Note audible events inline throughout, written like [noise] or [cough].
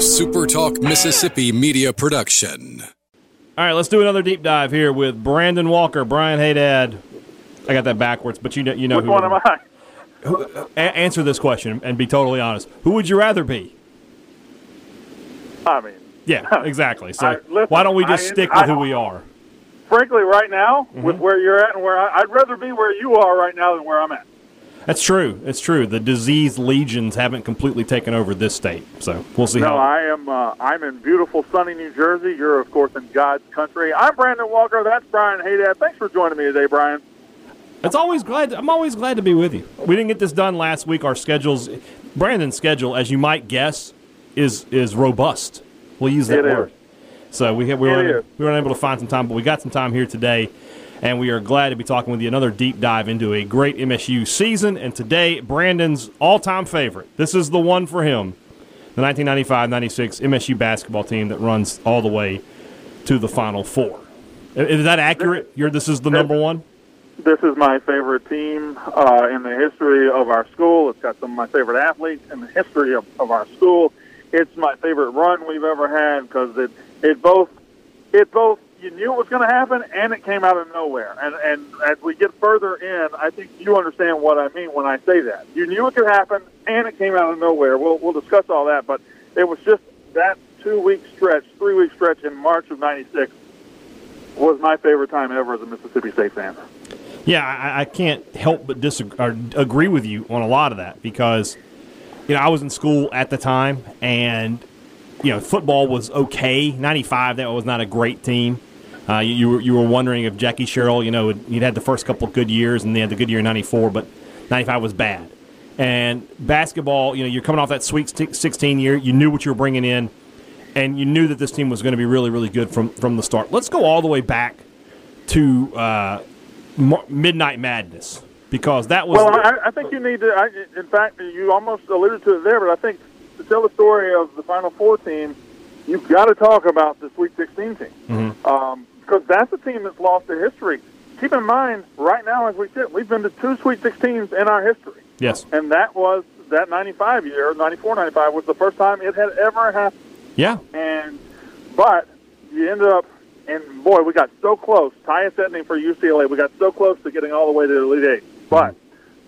SuperTalk Mississippi media production. All right, let's do another deep dive here with Brandon Walker, Brian Haydad. I got that backwards, but you know, you know Which who. one am I? who- a- answer this question and be totally honest. Who would you rather be? I mean, Yeah, [laughs] exactly. So I- listen, why don't we just I- stick with I- who we are? frankly, right now, Mm-hmm. with where you're at and where I, I'd rather be where you are right now than where I'm at. That's true. It's true. The disease legions haven't completely taken over this state, so we'll see No, how. I am. Uh, I'm in beautiful, sunny New Jersey. You're, of course, in God's country. I'm Brandon Walker. That's Brian Haydad. Thanks for joining me today, Brian. It's always glad. I'm always glad to be with you. We didn't get this done last week. Our schedules, Brandon's schedule, as you might guess, is is robust. We'll use that It is. word. So we we It were is. we weren't able to find some time, but we got some time here today, and we are glad to be talking with you. Another deep dive into a great MSU season, and today Brandon's all-time favorite. This is the one for him, the 1995-96 MSU basketball team that runs all the way to the Final Four. Is that accurate? You're this is the number one. This is my favorite team uh, in the history of our school. It's got some of my favorite athletes in the history of, of our school. It's my favorite run we've ever had because it it both it both you knew it was going to happen and it came out of nowhere. And and as we get further in, I think you understand what I mean when I say that. You knew it could happen and it came out of nowhere. We'll we'll discuss all that, but it was just that two week stretch, three week stretch in March of '96 was my favorite time ever as a Mississippi State fan. Yeah, I, I can't help but disagree agree with you on a lot of that because you know I was in school at the time, and you know football was okay. Ninety five, that was not a great team. Uh, you, you were you were wondering if Jackie Sherrill, you know, he'd had the first couple of good years, and they had the good year in ninety four, but ninety five was bad. And basketball, you know, you're coming off that Sweet sixteen year. You knew what you were bringing in, and you knew that this team was going to be really, really good from from the start. Let's go all the way back to uh, Midnight Madness because that was Well, I, I think you need to. I, in fact, you almost alluded to it there, but I think to tell the story of the Final Four team, you've got to talk about the Sweet 16 team Mm-hmm. Because that's a team that's lost their history. Keep in mind, right now as we sit, we've been to two Sweet 16s in our history, yes, and that was that 95 year, 94, 95 was the first time it had ever happened. yeah, And but you ended up, and boy, we got so close. Tyus Edney for UCLA, we got so close to getting all the way to the Elite Eight, but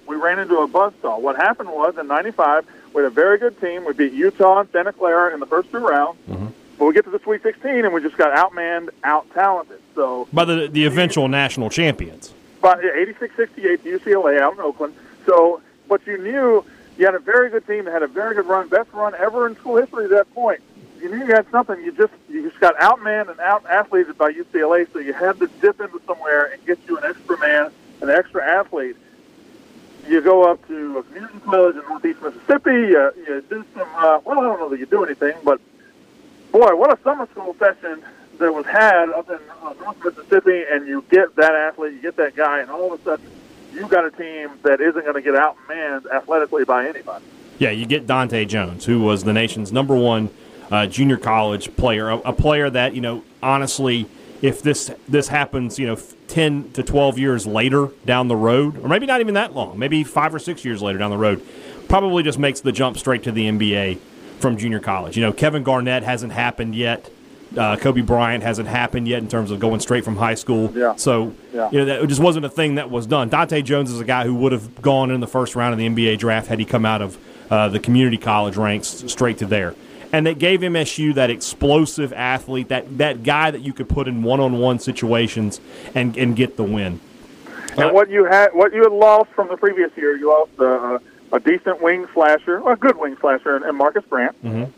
we ran into a buzzsaw. What happened was in '95, we had a very good team. We beat Utah and Santa Clara in the first two rounds. Mm-hmm. But we get to the Sweet 16, and we just got outmanned, out talented. So by the the eventual national champions. but 86-68 UCLA out in Oakland. So, but you knew you had a very good team that had a very good run, best run ever in school history at that point. You knew you had something. You just you just got outmanned and out athleted by UCLA. So you had to dip into somewhere and get you an extra man, an extra athlete. You go up to a community college in Northeast Mississippi. You, you do some. Uh, well, I don't know that you do anything, but boy, what a summer school session that was had up in uh, North Mississippi, and you get that athlete, you get that guy, and all of a sudden you've got a team that isn't going to get outmanned athletically by anybody. Yeah, you get Dontae Jones, who was the nation's number one uh, junior college player, a, a player that you know honestly, if this this happens, you know, ten to twelve years later down the road, or maybe not even that long, maybe five or six years later down the road, probably just makes the jump straight to the NBA from junior college. You know, Kevin Garnett hasn't happened yet. Uh, Kobe Bryant hasn't happened yet in terms of going straight from high school. Yeah. So Yeah. you know that just wasn't a thing that was done. Dontae Jones is a guy who would have gone in the first round of the NBA draft had he come out of uh, the community college ranks straight to there. And they gave MSU that explosive athlete, that, that guy that you could put in one on one situations and, and get the win. And what you had, what you had lost from the previous year, you lost uh, a decent wing slasher, a good wing slasher, and Marcus Grant.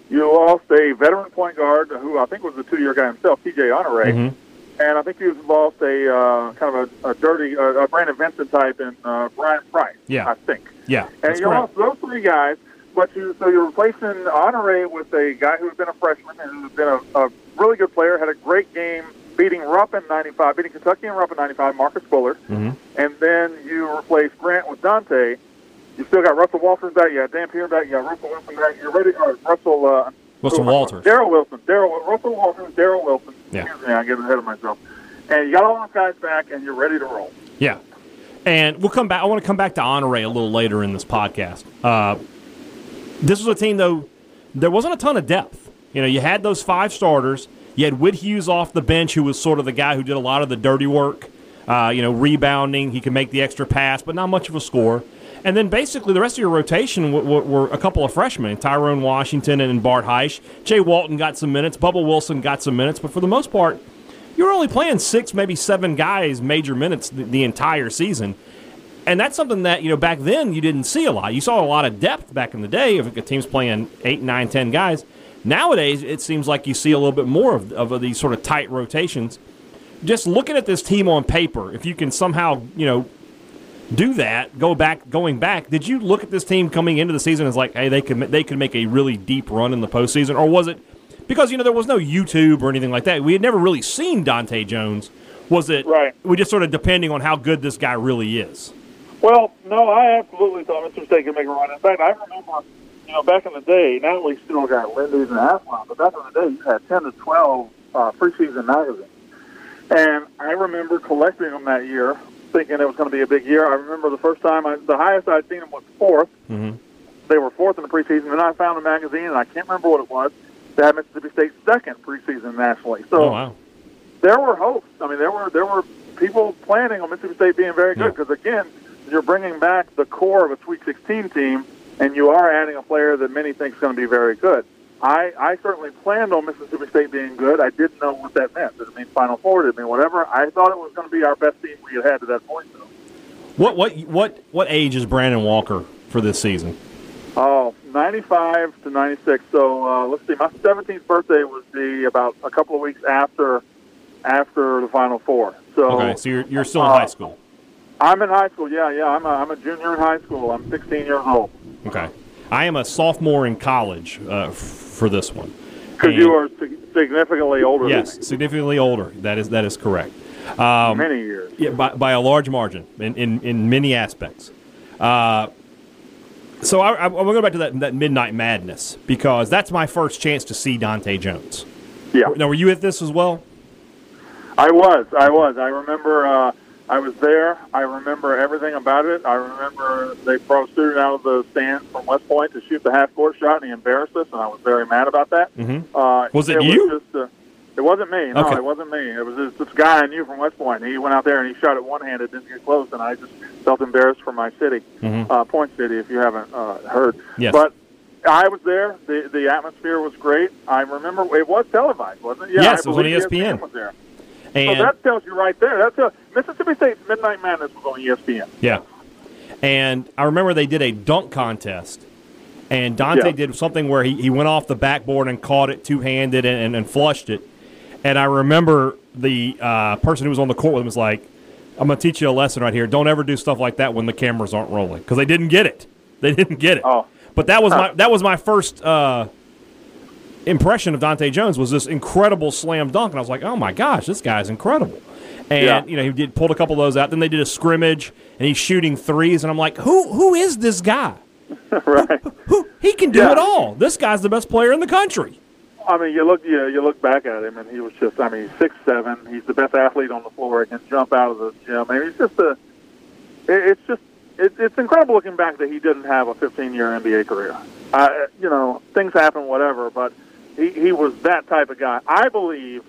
You lost a veteran point guard who I think was a two-year guy himself, T.J. Honore, and I think you lost a uh, kind of a, a dirty, uh, a Brandon Vincent type in uh, Brian Price. Yeah. I think. Yeah, And you correct. lost those three guys, but you so you're replacing Honore with a guy who's been a freshman and who's been a, a really good player, had a great game beating Rupp in '95, beating Kentucky and Rupp in '95, Marcus Fuller, Mm-hmm. and then you replace Grant with Dontae. You still got Russell Walters back, you got Dampier back, you got Russell Wilson back. You're ready, or Russell. Uh, Russell who am I- Walters. Daryl Wilson, Daryl Russell Walters, Daryl Wilson. Yeah. Excuse me, I get ahead of myself. And you got all those guys back, and you're ready to roll. Yeah. And we'll come back. I want to come back to Honore a little later in this podcast. Uh, this was a team, though, there wasn't a ton of depth. You know, you had those five starters. You had Whit Hughes off the bench, who was sort of the guy who did a lot of the dirty work. Uh, you know, rebounding. He could make the extra pass, but not much of a score. And then basically the rest of your rotation w- w- were a couple of freshmen, Tyrone Washington and Bart Heish. Jay Walton got some minutes. Bubba Wilson got some minutes. But for the most part, you were only playing six, maybe seven guys major minutes the, the entire season. And that's something that, you know, back then you didn't see a lot. You saw a lot of depth back in the day if a team's playing eight, nine, ten guys. Nowadays, it seems like you see a little bit more of, of these sort of tight rotations just looking at this team on paper, if you can somehow, you know, do that, go back, going back, did you look at this team coming into the season as like, hey, they could they could make a really deep run in the postseason, or was it because you know there was no YouTube or anything like that? We had never really seen Dontae Jones. Was it right? We just sort of depending on how good this guy really is. Well, no, I absolutely thought Mr. State could make a run. In fact, I remember, you know, back in the day, now we still got Lindy's and Athlon, but back in the day, you had ten to twelve uh, preseason magazines. And I remember collecting them that year, thinking it was going to be a big year. I remember the first time, I, the highest I'd seen them was 4th mm-hmm. They were fourth in the preseason. Then I found a magazine, and I can't remember what it was, that had Mississippi State second preseason nationally. So oh, wow. there were hopes. I mean, there were there were people planning on Mississippi State being very good because again, you're bringing back the core of a Sweet 16 team, and you are adding a player that many think is going to be very good. I, I certainly planned on Mississippi State being good. I didn't know what that meant. Did it mean Final Four? Did it mean whatever? I thought it was going to be our best team we had had to that point, though. What what what what age is Brandon Walker for this season? Oh, 95 to 96. So uh, let's see. My 17th birthday would be about a couple of weeks after after the Final Four. So okay, so you're you're still in uh, high school. I'm in high school. Yeah, yeah. I'm a, I'm a junior in high school. I'm 16 years old. Okay, I am a sophomore in college. Uh, for this one. Because you are significantly older. Yes, significantly older. That is that is correct. Um, many years. Yeah, by, by a large margin in, in, in many aspects. Uh, so I, I, going to go back to that, that Midnight Madness because that's my first chance to see Dontae Jones. Yeah. Now, were you at this as well? I was. I was. I remember. Uh, I was there. I remember everything about it. I remember they brought a student out of the stands from West Point to shoot the half court shot, and he embarrassed us, and I was very mad about that. Mm-hmm. Uh, was it, it you? Was just, uh, it wasn't me. No, okay. it wasn't me. It was just this guy I knew from West Point. He went out there and he shot it one handed, didn't get close, and I just felt embarrassed for my city, mm-hmm. uh, Point City, if you haven't uh, heard. Yes. But I was there. The the atmosphere was great. I remember it was televised, wasn't it? Yeah, yes, it was on ESPN. ESPN was there. And so that tells you right there. That's a Mississippi State's Midnight Madness was on ESPN. Yeah, and I remember they did a dunk contest, and Dontae yeah. did something where he, he went off the backboard and caught it two handed and, and, and, flushed it. And I remember the uh, person who was on the court with him was like, "I'm going to teach you a lesson right here. Don't ever do stuff like that when the cameras aren't rolling because they didn't get it. They didn't get it. Oh. But that was huh. my that was my first." Uh, impression of Dontae Jones was this incredible slam dunk, and I was like, "Oh my gosh, this guy's incredible!" And yeah. you know, he did pulled a couple of those out. Then they did a scrimmage, and he's shooting threes, and I'm like, "Who who is this guy? [laughs] right? Who, who, he can do yeah. it all. This guy's the best player in the country." I mean, you look you, you look back at him, and he was just I mean, six seven. He's the best athlete on the floor. He can jump out of the gym. I mean, he's just a. It, it's just it, it's incredible looking back that he didn't have a 15 year NBA career. Uh, you know, things happen, whatever, but he, he was that type of guy. I believe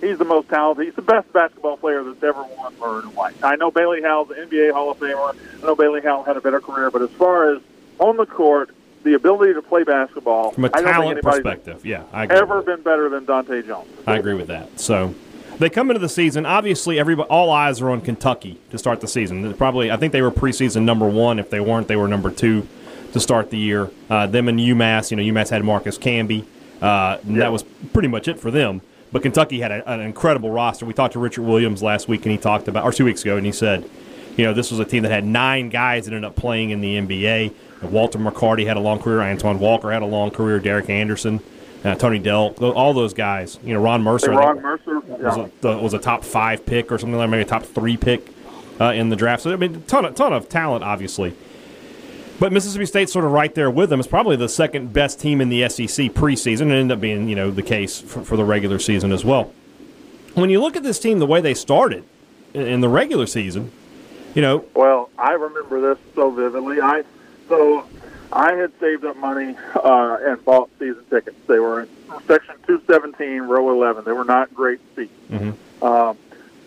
he's the most talented. He's the best basketball player that's ever won Maroon and White. I know Bailey Howell's the NBA Hall of Famer. I know Bailey Howell had a better career, but as far as on the court, the ability to play basketball from a talent perspective, yeah, I agree ever been better than Dontae Jones. I agree with that. So they come into the season. Obviously, everybody, all eyes are on Kentucky to start the season. Probably, I think they were preseason number one. If they weren't, they were number two to start the year. Uh, them and UMass. You know, UMass had Marcus Camby. Uh, and yeah. that was pretty much it for them. But Kentucky had a, an incredible roster. We talked to Richard Williams last week, and he talked about, or two weeks ago, and he said, you know, this was a team that had nine guys that ended up playing in the NBA. Walter McCarty had a long career. Antoine Walker had a long career. Derek Anderson, uh, Tony Delk, all those guys. You know, Ron Mercer. Ron Mercer was, a, was, a, top five pick or something like maybe a top three pick uh, in the draft. So I mean, ton of ton of talent, obviously. But Mississippi State's sort of right there with them. It's probably the second best team in the SEC preseason, and ended up being you know the case for, for the regular season as well. When you look at this team, the way they started in the regular season, you know. Well, I remember this so vividly. I so I had saved up money uh, and bought season tickets. They were in section 217, row 11. They were not great seats. Mm-hmm. Um,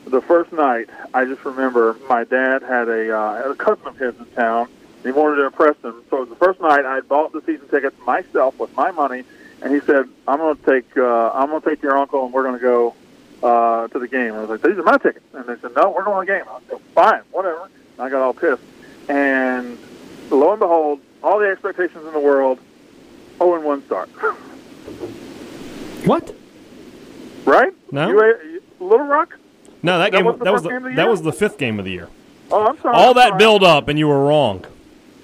the first night, I just remember my dad had a, uh, had a cousin of his in town. He wanted to impress him. So the first night I bought the season tickets myself with my money, and he said, "I'm going to take uh, I'm going to take your uncle, and we're going to go uh, to the game." I was like, "These are my tickets," and they said, "No, we're going to the game." I said, "Fine, whatever." And I got all pissed, and lo and behold, all the expectations in the world, 0 and 1 start. What? right? No. You, uh, Little Rock? No, that, That game that was the that was the fifth game of the year. Oh, I'm sorry. All I'm that sorry. build up, and you were wrong.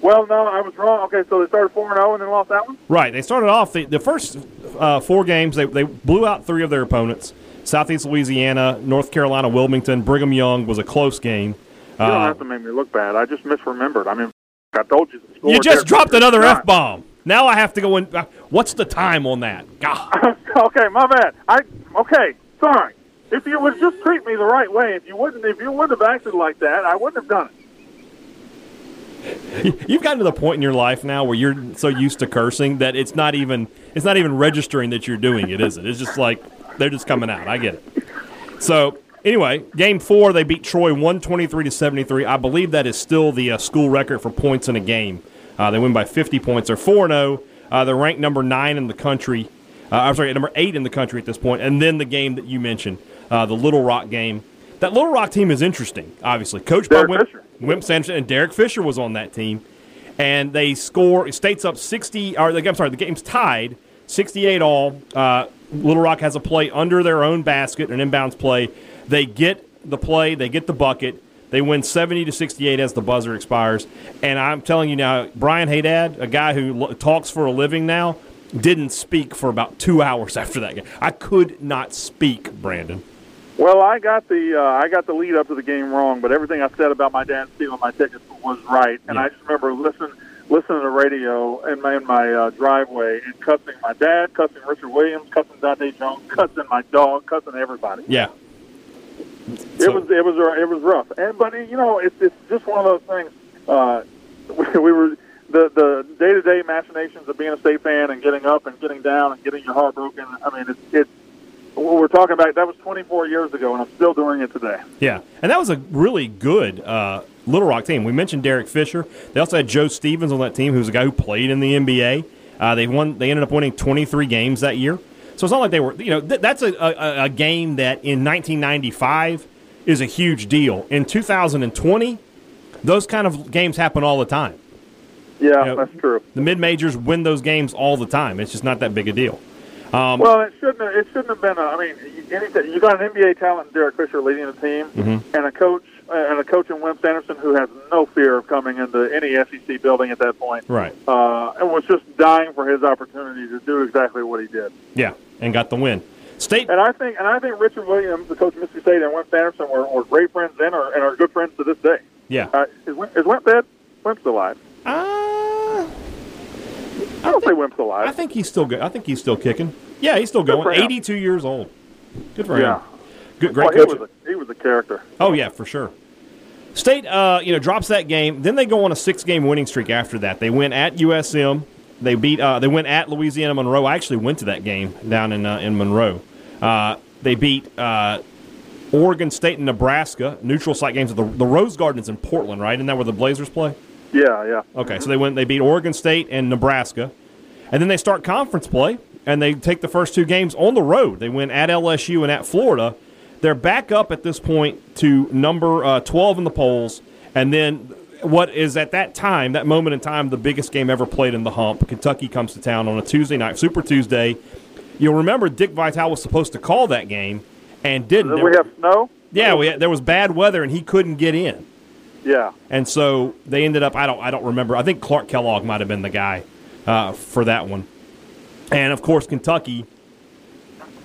Well, no, I was wrong. Okay, so they started 4 and 0 and then lost that one? Right. They started off the, the first uh, four games. They, they blew out three of their opponents. Southeast Louisiana, North Carolina, Wilmington, Brigham Young was a close game. You don't Uh, have to make me look bad. I just misremembered. I mean, I told you the score. you just there. dropped another f bomb. Now I have to go in. Uh, what's the time on that? God. [laughs] okay, my bad. I okay. Sorry. If you would just treat me the right way, if you wouldn't, if you wouldn't have acted like that, I wouldn't have done it. You've gotten to the point in your life now where you're so used to cursing that it's not even it's not even registering that you're doing it, is it? It's just like they're just coming out. I get it. So anyway, game four they beat Troy one twenty three to seventy three. I believe that is still the uh, school record for points in a game. Uh, they win by fifty points. They're four zero. Uh, they're ranked number nine in the country. Uh, I'm sorry, number eight in the country at this point. And then the game that you mentioned, uh, the Little Rock game. That Little Rock team is interesting. Obviously, coached by Wimp, Fisher. Wimp Sanderson and Derek Fisher was on that team, and they score. States up sixty. Or the, I'm sorry, the game's tied, sixty-eight all. Uh, Little Rock has a play under their own basket, an inbounds play. They get the play, they get the bucket. They win seventy to sixty-eight as the buzzer expires. And I'm telling you now, Brian Haydad, a guy who talks for a living now, didn't speak for about two hours [laughs] after that game. I could not speak, Brandon. Well, I got the uh, I got the lead up to the game wrong, but everything I said about my dad stealing my tickets was right. And Yeah. I just remember listening listening to the radio in my in my uh, driveway and cussing my dad, cussing Richard Williams, cussing Dontae Jones, cussing my dog, cussing everybody. Yeah. It was it was it was rough, and but you know it's it's just one of those things. Uh, [laughs] we were the the day to day machinations of being a state fan and getting up and getting down and getting your heart broken. I mean, it's it's what we're talking about. That was 24 years ago, and I'm still doing it today. Yeah, and that was a really good uh, Little Rock team. We mentioned Derek Fisher. They also had Joe Stevens on that team, who's a guy who played in the NBA. Uh, they won. They ended up winning 23 games that year. So it's not like they were. You know, th- that's a, a, a game that in 1995 is a huge deal. In 2020, those kind of games happen all the time. Yeah, Yeah. that's true. The mid majors win those games all the time. It's just not that big a deal. Um, Well, it shouldn't. Have, it shouldn't have been. A, I mean, anything, you got an NBA talent, Derek Fisher, leading the team, Mm-hmm. and a coach and a coach in Wimp Sanderson who has no fear of coming into any SEC building at that point. Right. Uh, and was just dying for his opportunity to do exactly what he did. Yeah, and got the win. State. And I think, and I think Richard Williams, the coach of Mississippi State, and Wimp Sanderson were, were great friends then, or, and are good friends to this day. Yeah. Uh, is, is Wimp dead? Wimp's alive. Uh, I don't say Wimp's alive. I think he's still good. I think he's still kicking. Yeah, he's still going. him. 82 years old. Good for yeah. him. Good, great Well, he coach. was a, he was a character. Oh yeah, for sure. State, uh, you know, drops that game. Then they go on a six-game winning streak after that. They win at USM. They beat. Uh, they went at Louisiana Monroe. I actually went to that game down in uh, in Monroe. Uh, they beat uh, Oregon State and Nebraska. Neutral site games. The, the Rose Garden is in Portland, right? Isn't that where the Blazers play? Yeah, yeah. Okay, so they went. They beat Oregon State and Nebraska, and then they start conference play, and they take the first two games on the road. They win at LSU and at Florida. They're back up at this point to number uh, twelve in the polls, and then what is at that time, that moment in time, the biggest game ever played in the Hump. Kentucky comes to town on a Tuesday night, Super Tuesday. You'll remember Dick Vitale was supposed to call that game and didn't. Did we have snow? yeah, we, there was bad weather and he couldn't get in. Yeah. And so they ended up. I don't. I don't remember. I think Clark Kellogg might have been the guy uh, for that one. And of course, Kentucky.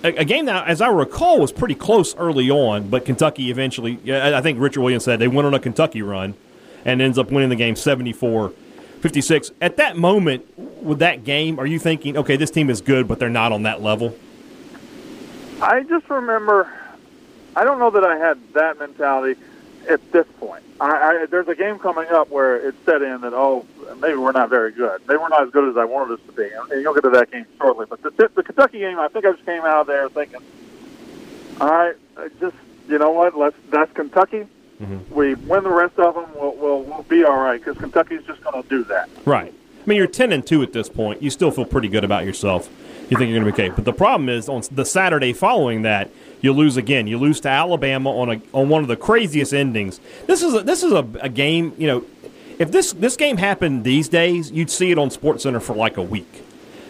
A, a game that, as I recall, was pretty close early on, but Kentucky eventually. I think Richard Williams said they went on a Kentucky run, and ends up winning the game 74-56. At that moment, with that game, are you thinking, okay, this team is good, but they're not on that level? I just remember. I don't know that I had that mentality. At this point. I, I, there's a game coming up where it's set in that oh maybe we're not very good, maybe we're not as good as I wanted us to be, and you'll get to that game shortly. But the, the Kentucky game, I think I just came out of there thinking, all right, just you know what, let's that's Kentucky. Mm-hmm. We win the rest of them, we'll we'll, we'll be all right because Kentucky's just going to do that. Right. I mean, you're ten and two at this point. You still feel pretty good about yourself. You think you're going to be okay. But the problem is on the Saturday following that you lose again. You lose to Alabama on a on one of the craziest endings. This is a, this is a, a game. You know, if this this game happened these days, you'd see it on Sports Center for like a week.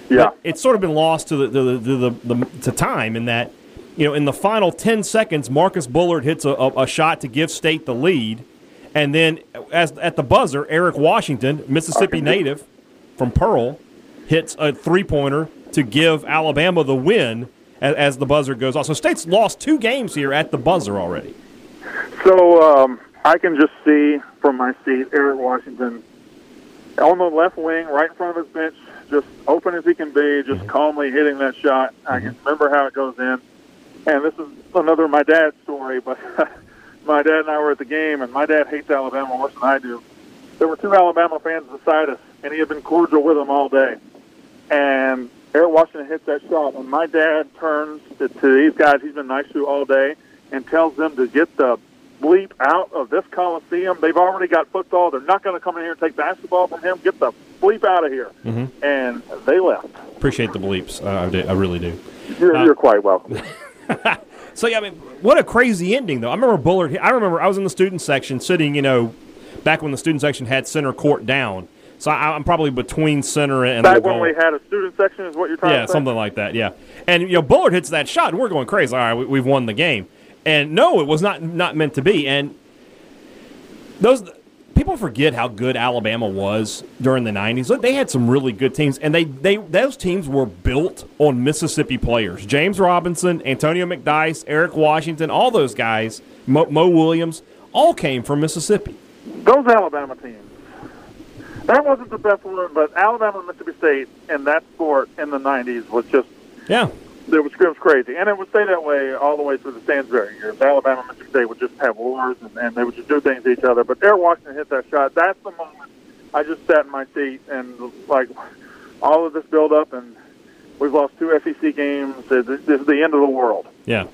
Yeah, but it's sort of been lost to the the, the, the, to time in that you know in the final ten seconds, Marcus Bullard hits a, a, a shot to give State the lead, and then as at the buzzer, Eric Washington, Mississippi native from Pearl, hits a three pointer to give Alabama the win as, as, the buzzer goes off. So State's lost two games here at the buzzer already. So um, I can just see from my seat Eric Washington on the left wing, right in front of his bench, just open as he can be, just mm-hmm. calmly hitting that shot. Mm-hmm. I can remember how it goes in. And this is another my dad's story, but [laughs] my dad and I were at the game, and my dad hates Alabama worse than I do. There were two Alabama fans beside us, and he had been cordial with them all day. And Eric Washington hits that shot, and my dad turns to, to these guys he's been nice to all day and tells them to get the bleep out of this coliseum. They've already got football. They're not going to come in here and take basketball from him. Get the bleep out of here. Mm-hmm. And they left. Appreciate the bleeps. Uh, I, do, I really do. You're, uh, you're quite welcome. [laughs] so yeah, I mean, what a crazy ending though. I remember Bullard. I remember I was in the student section, sitting, you know, back when the student section had center court down so I, am probably between center and back when we had a student section is what you're trying yeah, something like that. Yeah, and you know Bullard hits that shot, and we're going crazy. All right, we, we've won the game, and no, it was not not meant to be. And those people forget how good Alabama was during the '90s. They had some really good teams, and they they those teams were built on Mississippi players: James Robinson, Antonio McDyess, Eric Washington, all those guys, Mo, Mo Williams, all came from Mississippi. Those Alabama teams that wasn't the best one, but Alabama and Mississippi State in that sport in the '90s was just yeah. It was, was crazy, and it would stay that way all the way through the Stansbury years. Alabama and Mississippi State would just have wars, and, and they would just do things to each other. But Eric Washington hit that shot. That's the moment I just sat in my seat and like all of this build up, and we've lost two SEC games. This is the end of the world. Yeah.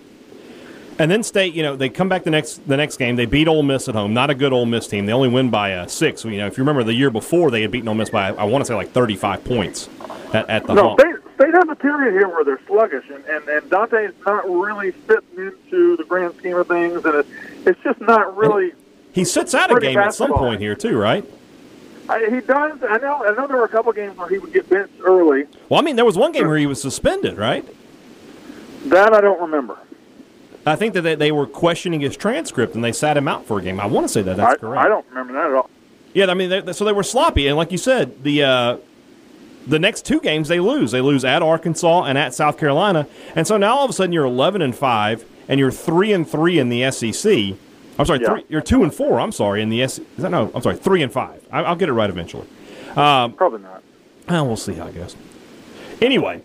And then State, you know, they come back the next the next game. They beat Ole Miss at home. Not a good Ole Miss team. They only win by uh, six. You know, if you remember the year before, they had beaten Ole Miss by I want to say like thirty five points at, at the. No, State, State has a period here where they're sluggish, and and, and Dontae's not really fitting into the grand scheme of things, and it's it's just not really. And he sits out a game at some point here too, right? I, he does. I know. I know there were a couple games where he would get benched early. Well, I mean, there was one game where he was suspended, right? That I don't remember. I think that they, were questioning his transcript and they sat him out for a game. I want to say that that's I, correct. I don't remember that at all. Yeah, I mean, they, so they were sloppy, and like you said, the uh, the next two games they lose. They lose at Arkansas and at South Carolina, and so now all of a sudden you're 11 and five, and you're three and three in the SEC. I'm sorry, yeah. three, you're two and four. I'm sorry in the SEC. Is that no? I'm sorry, three and five. I, will get it right eventually. Um, Probably not. Well, we'll see how it goes. Anyway,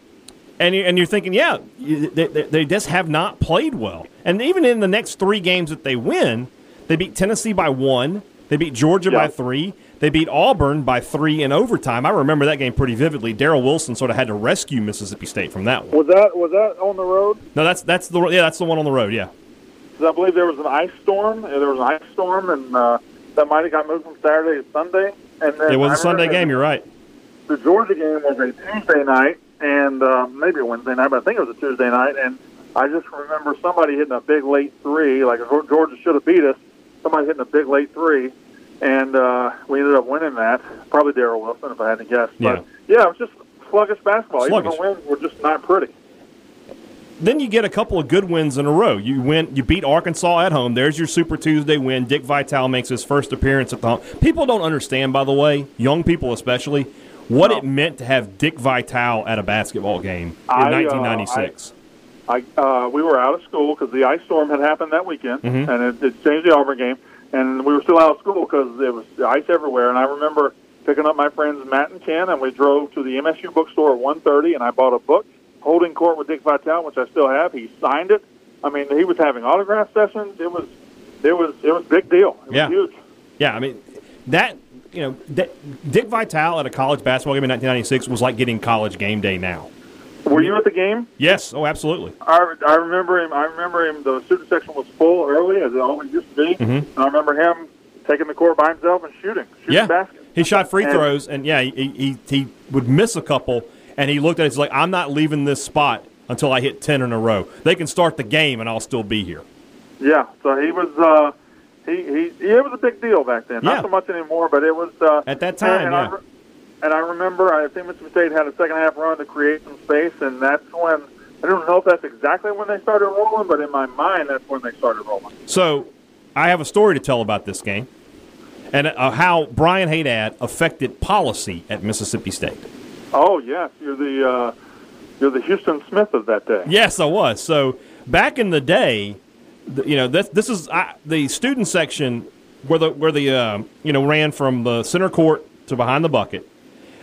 and you, and you're thinking, yeah, they, they just have not played well. And even in the next three games that they win, they beat Tennessee by one, they beat Georgia by three, they beat Auburn by three in overtime. I remember that game pretty vividly. Daryl Wilson sort of had to rescue Mississippi State from that one. Was that was that on the road? No, that's that's the yeah that's the one on the road. Yeah. I believe there was an ice storm. There was an ice storm, and uh, that might have got moved from Saturday to Sunday. And then it was a Sunday game. You're right. The Georgia game was a Tuesday night, and uh, maybe a Wednesday night, but I think it was a Tuesday night. And I just remember somebody hitting a big late three, like Georgia should have beat us. Somebody hitting a big late three, and uh, we ended up winning that. Probably Daryl Wilson, if I had to guess. But yeah, yeah it was just sluggish basketball. Sluggish. Even the wins were just not pretty. Then you get a couple of good wins in a row. You win, you beat Arkansas at home. There's your Super Tuesday win. Dick Vitale makes his first appearance at the home. People don't understand, by the way, young people especially what no. it meant to have Dick Vitale at a basketball game in I, 1996. Uh, I, uh, we were out of school because the ice storm had happened that weekend, mm-hmm. and it, it changed the Auburn game. And we were still out of school because there was ice everywhere. And I remember picking up my friends Matt and Ken, and we drove to the MSU bookstore at 1:30, and I bought a book, Holding Court with Dick Vitale, which I still have. He signed it. I mean, he was having autograph sessions. It was it was it was big deal. It was Yeah. huge. Yeah, I mean that you know Dick Vitale at a college basketball game in 1996 was like getting college game day now. Were you at the game? Yes, oh absolutely. I, I remember him. I remember him. The student section was full early, as it always used to be. Mm-hmm. And I remember him taking the court by himself and shooting, shooting Yeah, baskets. he shot free And- throws, and yeah, he, he he would miss a couple, and he looked at it. He's like, "I'm not leaving this spot until I hit ten in a row. They can start the game, and I'll still be here." Yeah, so he was. Uh, he, he it was a big deal back then. Yeah. Not so much anymore, but it was uh, At that time, And, I, yeah. re- and I remember, I think Mississippi State had a second half run to create some space, and that's when I don't know if that's exactly when they started rolling, but in my mind, that's when they started rolling. So, I have a story to tell about this game, and uh, how Brian Haydad affected policy at Mississippi State. Oh yes, you're the uh, you're the Houston Smith of that day. Yes, I was. So back in the day, you know, this this is I, the student section where the where the uh, you know ran from the center court to behind the bucket,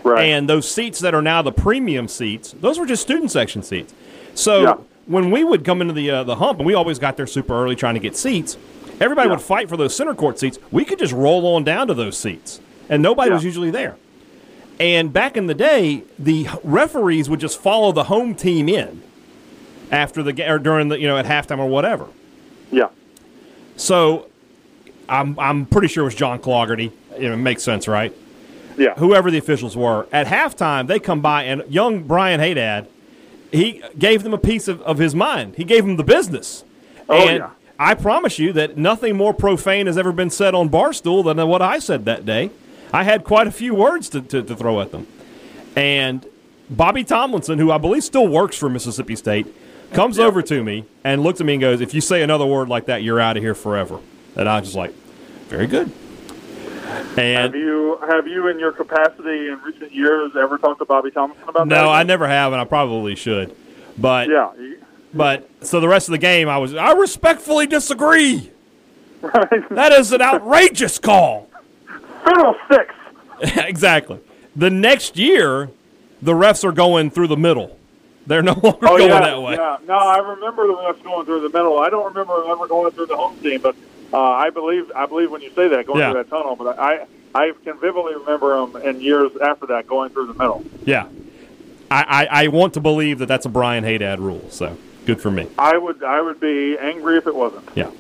Right. and those seats that are now the premium seats, those were just student section seats. So Yeah. when we would come into the uh, the hump, and we always got there super early trying to get seats, everybody Yeah. would fight for those center court seats. We could just roll on down to those seats, and nobody Yeah. was usually there. And back in the day, the referees would just follow the home team in after the game or during the you know at halftime or whatever. Yeah. So I'm I'm pretty sure it was John Clougherty. It makes sense, right? Yeah. Whoever the officials were at halftime, they come by and young Brian Haydad, he gave them a piece of, of his mind. He gave them the business. Oh, and yeah. I promise you that nothing more profane has ever been said on Barstool than what I said that day. I had quite a few words to, to, to throw at them. And Bobby Tomlinson, who I believe still works for Mississippi State, comes over to me and looks at me and goes, If you say another word like that, you're out of here forever. And I was just like, Very good. And Have you have you in your capacity in recent years ever talked to Bobby Thompson about that? no, I never have, and I probably should. But Yeah. but so the rest of the game, I was I respectfully disagree. Right. That is an outrageous call. Fiddlesticks. [laughs] exactly. The next year, the refs are going through the middle. They're no [laughs] longer Oh going yeah, that way. yeah. No, I remember the refs going through the middle. I don't remember ever going through the home team, but uh, I believe I believe when you say that going Yeah. through that tunnel. But I I can vividly remember them in years after that going through the middle. Yeah. I, I, I want to believe that that's a Brian Haydad rule. So good for me. I would I would be angry if it wasn't. Yeah.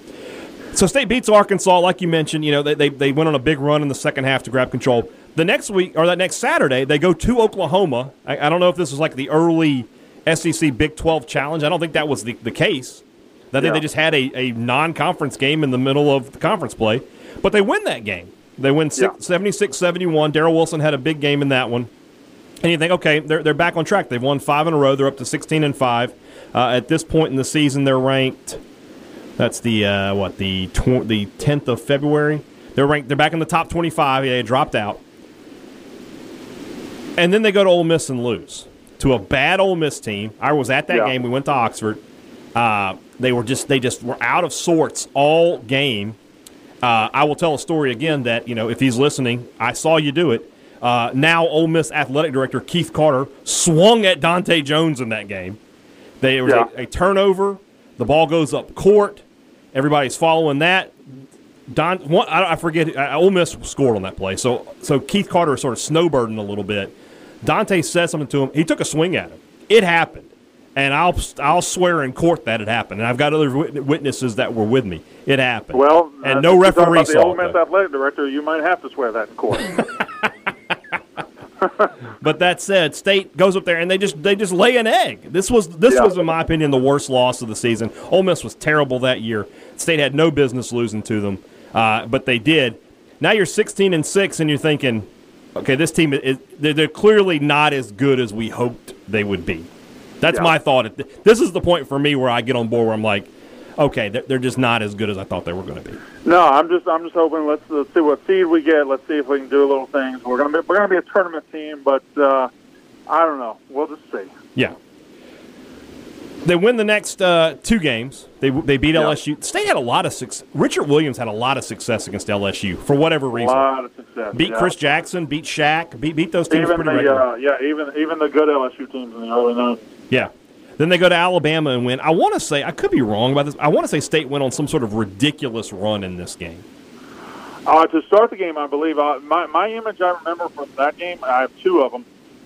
So State beats Arkansas, like you mentioned. You know they, they they went on a big run in the second half to grab control. The next week or that next Saturday, they go to Oklahoma. I, I don't know if this was like the early SEC Big Twelve challenge. I don't think that was the, the case. I think Yeah. they just had a, a non conference game in the middle of the conference play, but they win that game. They win Yeah. 76 71. Daryl Wilson had a big game in that one. And you think, okay, they're, they're back on track. They've won five in a row. They're up to 16 and 5. Uh, at this point in the season, they're ranked. That's the uh, what the tw- the 10th of February. They're ranked. They're back in the top 25. Yeah, they dropped out, and then they go to Ole Miss and lose to a bad Ole Miss team. I was at that Yeah. game. We went to Oxford. Uh, they were just they just were out of sorts all game. Uh, I will tell a story again that you know if he's listening, I saw you do it. Uh, now Ole Miss athletic director Keith Carter swung at Dontae Jones in that game. There was Yeah. a, a turnover. The ball goes up court. Everybody's following that. Don, one, I, I forget. Uh, Ole Miss scored on that play. So, so Keith Carter is sort of snowbirding a little bit. Dontae said something to him. He took a swing at him. It happened, and I'll I'll swear in court that it happened. And I've got other witnesses that were with me. It happened. Well, and uh, no referee about the saw Ole it. Miss athletic director. You might have to swear that in court. [laughs] But that said, State goes up there and they just they just lay an egg. This was this Yeah. was in my opinion the worst loss of the season. Ole Miss was terrible that year. State had no business losing to them, uh, but they did. Now you're 16 and six, and you're thinking, okay, this team is they're, clearly not as good as we hoped they would be. That's Yeah. my thought. This is the point for me where I get on board where I'm like, okay, they're, they're just not as good as I thought they were going to be. no, I'm just I'm just hoping. Let's, let's see what seed we get. Let's see if we can do little things. We're gonna be we're gonna be a tournament team, but uh, I don't know. We'll just see. Yeah. They win the next uh, two games. They they beat. LSU. State had a lot of success. Richard Williams had a lot of success against LSU for whatever A reason. lot of success. Beat yeah. Chris Jackson, beat Shaq, beat beat those teams Even pretty the regularly. uh, yeah, even even the good LSU teams in the early nineties. Yeah. Then they go to Alabama and win. I want to say I could be wrong about this. I want to say State went on some sort of ridiculous run in this game. Uh, to start the game, I believe uh, my my image I remember from that game. I have two of them.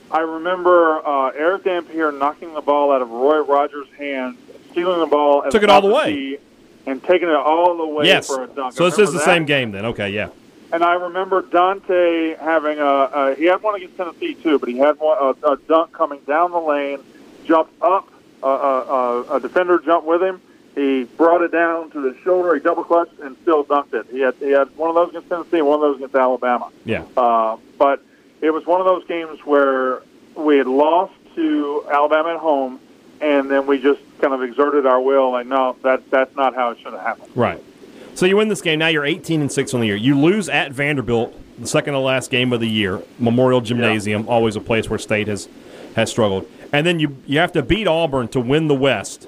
I remember uh, Erick Dampier knocking the ball out of Roy Rogers' hands, stealing the ball, Took it all the way. and taking it all the way yes. for a dunk. So I this is the remember same game then. Okay, yeah. And I remember Dontae having a, a he had one against Tennessee too, but he had one a, a dunk coming down the lane, jumped up, a, a, defender jumped with him. He brought it down to his shoulder. He double clutched and still dunked it. He had he had one of those against Tennessee, one of those against Alabama. Yeah. Uh, but it was one of those games where we had lost to Alabama at home, and then we just kind of exerted our will. Like, no, that that's not how it should have happened. Right. So you win this game. Now you're 18 and six on the year. You lose at Vanderbilt, the second to last game of the year. Memorial Gymnasium, always a place where State has has struggled. And then you you have to beat Auburn to win the West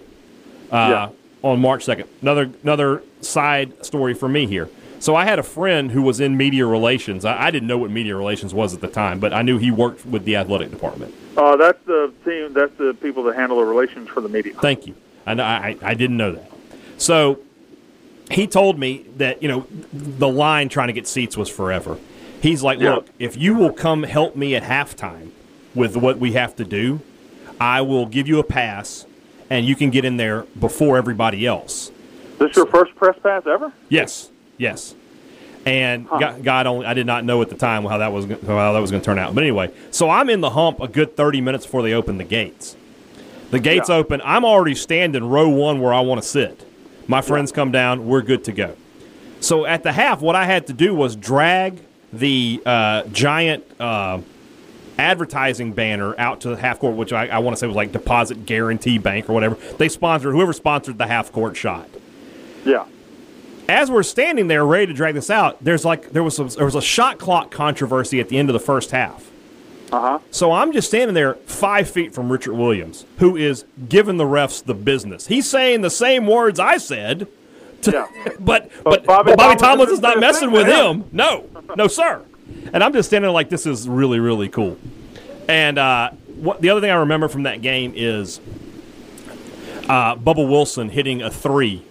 uh, on March 2nd. Another another side story for me here. So I had a friend who was in media relations. I, I didn't know what media relations was at the time, but I knew he worked with the athletic department. Uh, that's the team. That's the people that handle the relations for the media. Thank you. I, I, I didn't know that. So he told me that, you know, the line trying to get seats was forever. He's like, Yeah. look, if you will come help me at halftime with what we have to do, I will give you a pass and you can get in there before everybody else. This your first press pass ever? Yes, yes. And God, God only, I did not know at the time how that was how that was going to turn out. But anyway, so I'm in the hump a good 30 minutes before they open the gates. The gates Yeah. open. I'm already standing row one where I want to sit. My friends come down. We're good to go. So at the half, what I had to do was drag the uh, giant uh, advertising banner out to the half court, which I, I want to say was like Deposit Guarantee Bank or whatever. They sponsored whoever sponsored the half court shot Yeah. As we're standing there ready to drag this out, there's like there was some, there was a shot clock controversy at the end of the first half. Uh huh. So I'm just standing there five feet from Richard Williams, who is giving the refs the business. He's saying the same words I said, to, Yeah. [laughs] but but, Bobby but Bobby isn't is not messing with that. him. No, no, sir. And I'm just standing there like this is really really cool. And uh, what the other thing I remember from that game is uh, Bubba Wilson hitting a three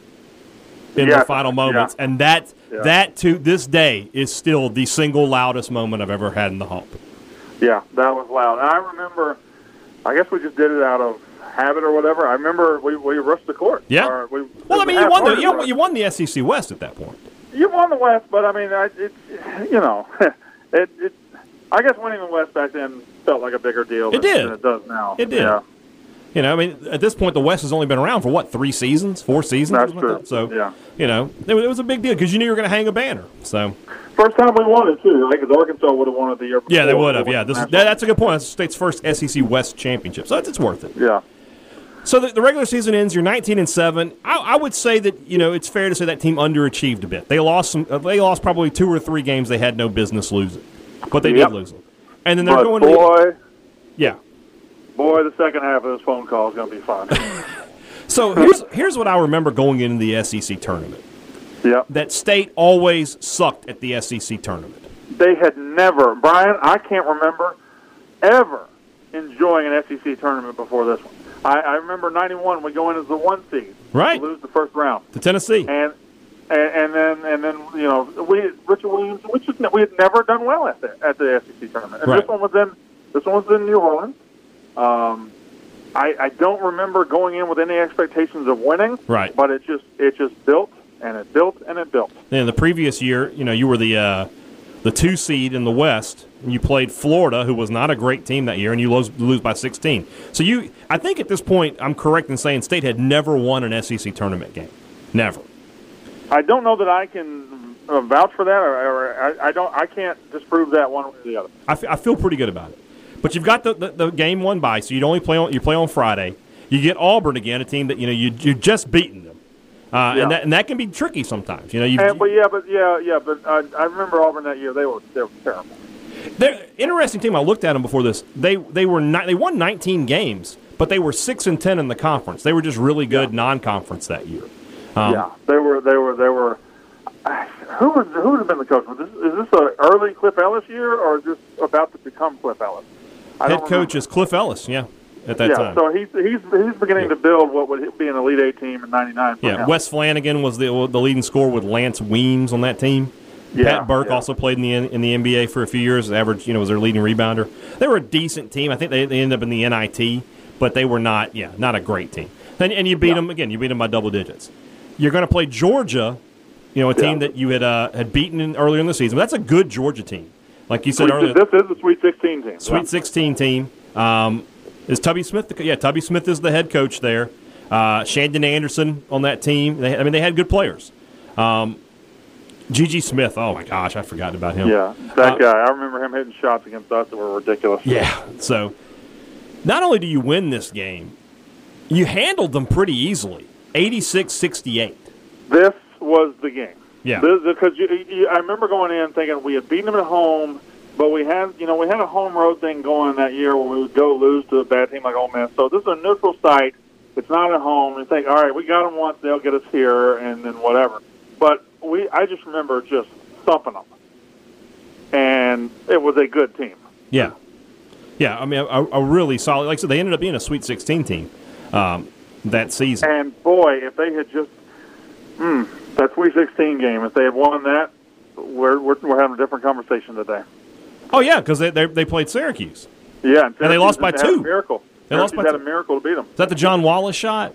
in the final moments, yeah. and that Yeah. that to this day is still the single loudest moment I've ever had in the hump. Yeah, that was loud. And I remember. I guess we just did it out of habit or whatever. I remember we, we rushed the court. Yeah. We, Well, I mean, you won the you, you won the SEC West at that point. You won the West, but I mean, I, it, you know, [laughs] it, it. I guess winning the West back then felt like a bigger deal. It than, did. Than it does now. It did. Yeah, You know, I mean, at this point, the West has only been around for what three seasons, four seasons. That's like true. that. So, Yeah. you know, it, was- it was a big deal because you knew you were going to hang a banner. So, first time we won it too. I think Arkansas would have won it the year before. yeah, they would have. Yeah, this that, that's a good point. That's the state's first SEC West championship, so it's, it's worth it. Yeah. So the, the regular season ends. You're 19 and seven. I, I would say that you know it's fair to say that team underachieved a bit. They lost some. uh, They lost probably two or three games they had no business losing, but they Yep. did lose them. And then they're but going to the, yeah. Boy, the second half of this phone call is going to be fun. [laughs] So here's here's what I remember going into the SEC tournament. yep. That state always sucked at the SEC tournament. They had never, Brian. I can't remember ever enjoying an SEC tournament before this one. I, I remember '91. We go in as the one seed, Right. Lose the first round. To Tennessee. and and, and then and then you know we Richard Williams, which is, we had never done well at the at the SEC tournament. And Right. this one was in this one was in New Orleans. Um, I, I don't remember going in with any expectations of winning. Right. But it just it just built and it built and it built. Then the previous year, you know, you were the uh, the two seed in the West. And you played Florida, who was not a great team that year, and you lose, lose by 16. So you, I think at this point, I'm correct in saying State had never won an SEC tournament game. Never. I don't know that I can uh, vouch for that, or, or I, I don't. I can't disprove that one way or the other. I, f- I feel pretty good about it. But you've got the, the, the game won by, so you only play on you play on Friday. You get Auburn again, a team that you know you you just beaten them, uh, Yeah. and that and that can be tricky sometimes. You know, you but yeah, but yeah, yeah, but uh, I remember Auburn that year. They were they were terrible. they're interesting team. I looked at them before this. They they were ni- they won 19 games, but they were six and 10 in the conference. They were just really good non-conference that year. Um, yeah, they were. They were. They were. Who was who would have been the coach? Was this, is this an early Cliff Ellis year, or is this about to become Cliff Ellis? I Head coach remember. is Cliff Ellis. Yeah, at that yeah, time. so he's he's he's beginning to build what would be an Elite Eight team in '99. yeah, Wes Flanigan was the the leading scorer with Lance Weems on that team. Yeah, Pat Burke yeah. also played in the in the NBA for a few years. Average, you know, was their leading rebounder. They were a decent team. I think they, they ended up in the NIT, but they were not, yeah, not a great team. And, and you beat them again. You beat them by double digits. You're going to play Georgia, you know, a team that you had uh, had beaten in, earlier in the season. That's a good Georgia team, like you said Sweet- earlier. This is the Sweet 16 team. Sweet 16 team. Um, is Tubby Smith? The, yeah, Tubby Smith is the head coach there. Uh, Shandon Anderson on that team. They, I mean, they had good players. Um, Gigi Smith. Oh my gosh, I forgot about him. Yeah, that Uh, guy. I remember him hitting shots against us that were ridiculous. Yeah. So, not only do you win this game, you handled them pretty easily. 86-68. This was the game. Yeah. Because I remember going in thinking we had beaten them at home, but we had, you know, we had a home road thing going that year where we would go lose to a bad team like Ole Miss. So this is a neutral site. It's not at home. You think, all right, we got them once, they'll get us here, and then whatever. But we, I just remember just thumping them, and it was a good team. Yeah. Yeah, I mean, a, a really solid. Like I said, they ended up being a Sweet 16 team um, that season. And boy, if they had just, hmm, that Sweet 16 game, if they had won that, we're we're, we're having a different conversation today. Oh, yeah, because they, they, they played Syracuse. Yeah, And they lost by two. A miracle. They lost by had a miracle to beat them. Is that the John Wallace shot?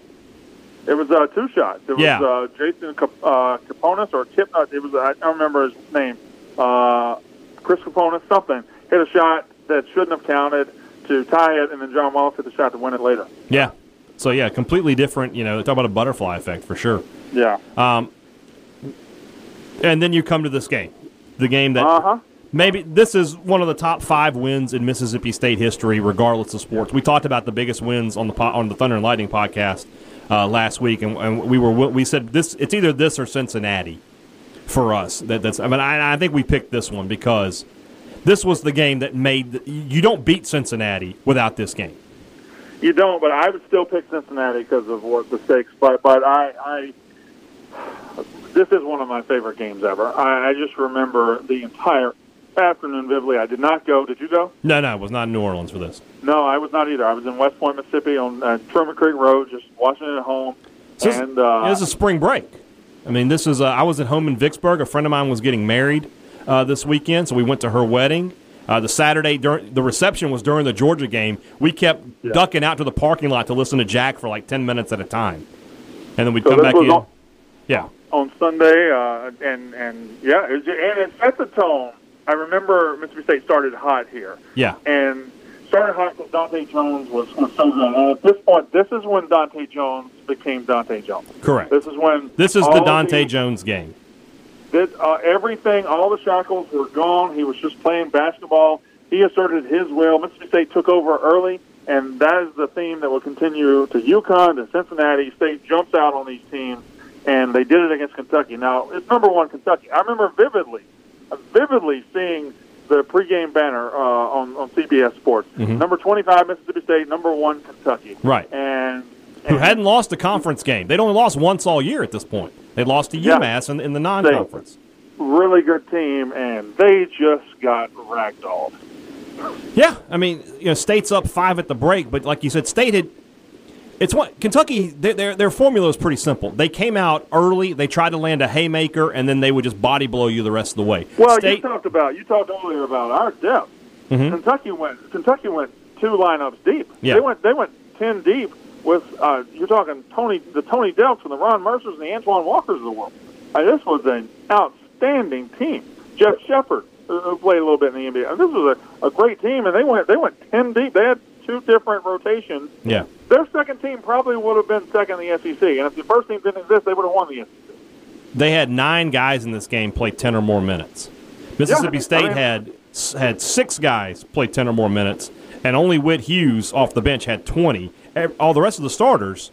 It was uh, two shots. It was Yeah. uh, Jason Cap- uh, Caponis or Kip. Uh, it was I don't remember his name. Uh, Chris Caponis, something hit a shot that shouldn't have counted to tie it, and then John Wallace hit the shot to win it later. Yeah. So, yeah, completely different. You know, talk about a butterfly effect for sure. Yeah. And then you come to this game, the game that Uh huh. maybe this is one of the top five wins in Mississippi State history, regardless of sports. We talked about the biggest wins on the po- on the Thunder and Lightning podcast uh, last week, and, and we were we said this it's either this or Cincinnati for us. That that's I mean I, I think we picked this one because this was the game that made you don't beat Cincinnati without this game. You don't, but I would still pick Cincinnati because of what the stakes. But but I, I this is one of my favorite games ever. I, I just remember the entire afternoon vividly. I did not go. Did you go? No, no, it was not in New Orleans for this. No, I was not either. I was in West Point, Mississippi, on uh, Truman Creek Road, just watching it at home. So this, and uh, yeah, this is spring break. I mean, this is. Uh, I was at home in Vicksburg. A friend of mine was getting married uh, this weekend, so we went to her wedding. Uh, the Saturday during the reception was during the Georgia game. We kept ducking out to the parking lot to listen to Jack for like ten minutes at a time, and then we'd So come back in. on- yeah, on Sunday, uh, and and yeah, it was, and it set the tone. I remember Mississippi State started hot here, yeah, and started hot because Dontae Jones was, was so good. And at this point, this is when Dontae Jones became Dontae Jones. correct. This is when This is the Dontae the- Jones game. that uh, everything, all the shackles were gone. He was just playing basketball. He asserted his will. Mississippi State took over early, and that is the theme that will continue to UConn, to Cincinnati. State jumps out on these teams, and they did it against Kentucky. Now, it's number one Kentucky. I remember vividly, vividly seeing the pregame banner uh, on, on CBS Sports. Number 25, Mississippi State. Number one, Kentucky. Mm-hmm. Right. And, Who hadn't lost a conference game? They'd only lost once all year at this point. They lost to Yeah. UMass in, in the non-conference. really good team, and they just got ragdolled. Yeah, I mean, you know, State's up five at the break, but like you said, State had. It's what Kentucky. Their, their their formula is pretty simple. They came out early. They tried to land a haymaker, and then they would just body blow you the rest of the way. Well, State, you talked about you talked earlier about our depth. Mm-hmm. Kentucky went Kentucky went two lineups deep. Yeah. They went they went ten deep with uh, you're talking Tony the Tony Delks and the Ron Mercers and the Antoine Walkers of the world. Uh, this was an outstanding team. Jeff Sheppard, who who played a little bit in the NBA. And this was a, a great team, and they went they went ten deep. They had two different rotations. yeah, Their second team probably would have been second in the SEC, and if the first team didn't exist, they would have won the SEC. they had nine guys in this game play ten or more minutes. Mississippi Yeah, State I mean- had had six guys play ten or more minutes, and only Whit Hughes off the bench had twenty. All the rest of the starters,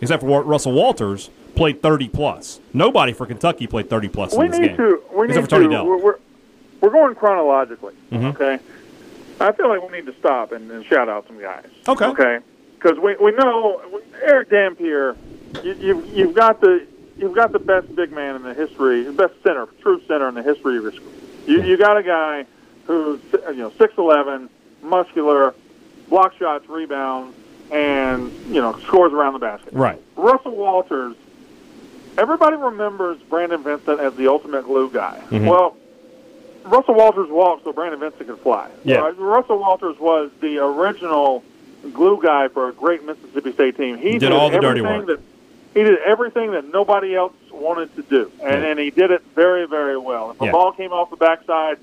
except for Russell Walters, played thirty plus. Nobody for Kentucky played thirty plus we in this need game. to. We except need for Tony to. We're, we're going chronologically. Mm-hmm. Okay. I feel like we need to stop and, and shout out some guys. Okay. Okay. Because we we know Erick Dampier. You, you've you've got the you've got the best big man in the history, the best center, true center in the history of your school. You you got a guy who's you know six eleven, muscular, block shots, rebounds, and you know scores around the basket. Right. Russell Walters. Everybody remembers Brandon Vincent as the ultimate glue guy. Mhm. Well, Russell Walters walked so Brandon Vincent could fly. Yeah. Russell Walters was the original glue guy for a great Mississippi State team. He Did all the dirty everything work. That, he did everything that nobody else wanted to do, and, Yeah. and he did it very, very well. If the Yeah. ball came off the backside,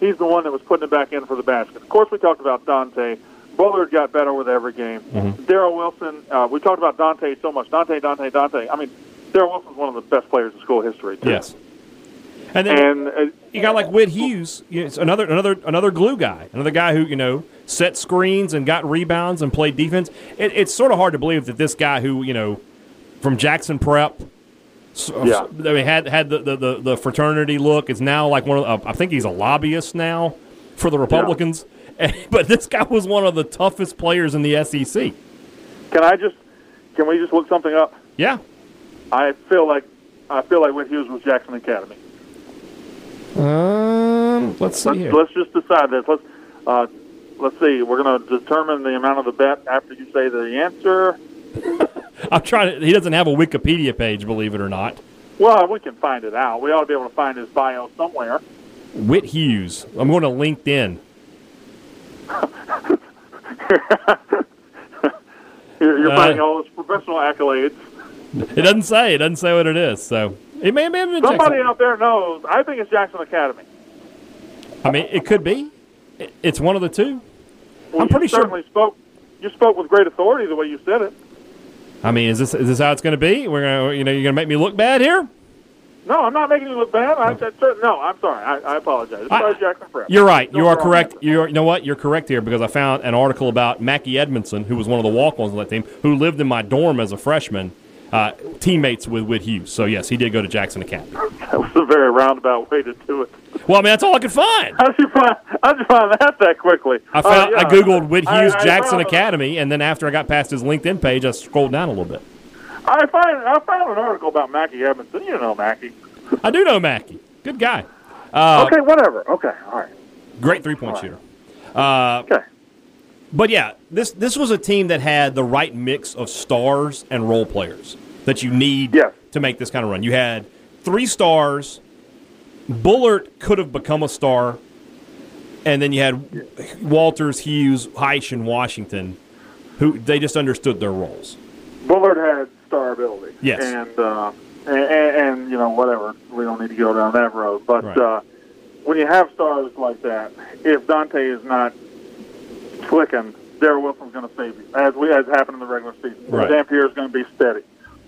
he's the one that was putting it back in for the basket. Of course, we talked about Dontae. Bullard got better with every game. Mhm. Darryl Wilson. Uh, we talked about Dontae so much. Dontae, Dontae, Dontae. I mean, Darryl Wilson's one of the best players in school history. Too. Yes. And then And uh, you got like Whit Hughes, you know, another another another glue guy, another guy who you know set screens and got rebounds and played defense. It, it's sort of hard to believe that this guy who you know from Jackson Prep, Yeah. I mean, had had the, the, the, the fraternity look is now like one of the, I think he's a lobbyist now for the Republicans. [laughs] but this guy was one of the toughest players in the SEC. can I just can we just look something up? Yeah. I feel like I feel like Whit Hughes was Jackson Academy. Um, let's see Let's, here. let's just decide this. Let's uh, let's see. We're going to determine the amount of the bet after you say the answer. [laughs] I'm trying to. He doesn't have a Wikipedia page, believe it or not. Well, we can find it out. We ought to be able to find his bio somewhere. Whit Hughes. I'm going to LinkedIn. [laughs] You're, you're Uh, finding all his professional accolades. [laughs] It doesn't say. It doesn't say what it is. So it may have been Somebody Jackson. out there knows. I think it's Jackson Academy. I mean, it could be. It's one of the two. Well, I'm pretty you sure- spoke. You spoke with great authority the way you said it. I mean, is this is this how it's going to be? We're gonna, you know, you're going to make me look bad here. No, I'm not making you look bad. I, cer- no, I'm sorry. I, I apologize. I- Jackson Prep. You're right. You No are correct. You're, you know what? You're correct here because I found an article about Mackie Edmondson, who was one of the walk-ons on that team, who lived in my dorm as a freshman, uh, teammates with Whit Hughes. So yes, he did go to Jackson Academy. That was a very roundabout way to do it. Well, I mean, that's all I could find. How'd you find? How'd you find that that quickly? I Uh, found yeah. I googled Whit Hughes I Jackson found- Academy, and then after I got past his LinkedIn page, I scrolled down a little bit. I find I found an article about Mackie Edmondson. You know Mackie. I do know Mackie. Good guy. Uh, okay, whatever. Okay, all right. Great three point shooter. Uh, Okay. But yeah, this this was a team that had the right mix of stars and role players that you need Yes. to make this kind of run. You had three stars. Bullard could have become a star, and then you had Walters, Hughes, Hyche, and Washington, who they just understood their roles. Bullard had star ability. Yes. And, uh, and, and, and, you know, whatever. We don't need to go down that road. But Right. uh, when you have stars like that, if Dontae is not clicking, Darryl Wilson's going to save you, as we as happened in the regular season. Right. Dampier is going to be steady.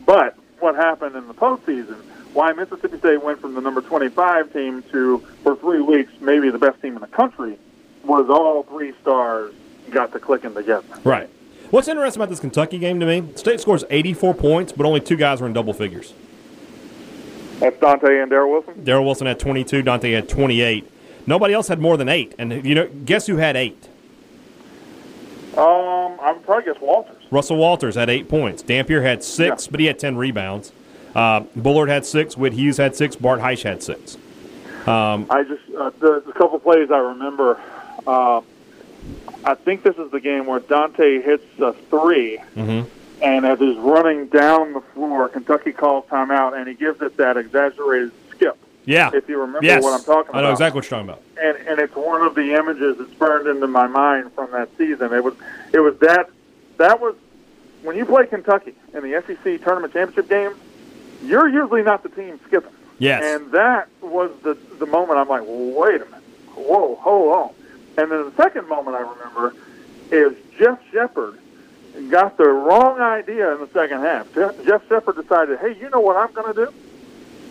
But what happened in the postseason, why Mississippi State went from the number 25 team to, for three weeks, maybe the best team in the country, was all three stars got to clicking together. Right. What's interesting about this Kentucky game to me? State scores 84 points, but only two guys were in double figures. That's Dontae and Darryl Wilson. Darryl Wilson had 22. Dontae had 28. Nobody else had more than eight. And you know, guess who had eight? Um, I would probably guess Walters. Russell Walters had eight points. Dampier had six, Yeah. but he had 10 rebounds. Uh, Bullard had six. Whit Hughes had six. Bart Hyche had six. I just uh, there's a couple plays I remember. Uh, I think this is the game where Dontae hits a 3 Mhm. and as he's running down the floor, Kentucky calls timeout, and he gives it that exaggerated. Yeah. If you remember yes. what I'm talking about. I know exactly what you're talking about. and and it's one of the images that's burned into my mind from that season. It was it was that that was when you play Kentucky in the SEC tournament championship game, you're usually not the team skipping. Yes. And that was the the moment I'm like, wait a minute, whoa, hold on. And then the second moment I remember is Jeff Sheppard got the wrong idea in the second half. Jeff, Jeff Sheppard decided, hey, you know what I'm going to do?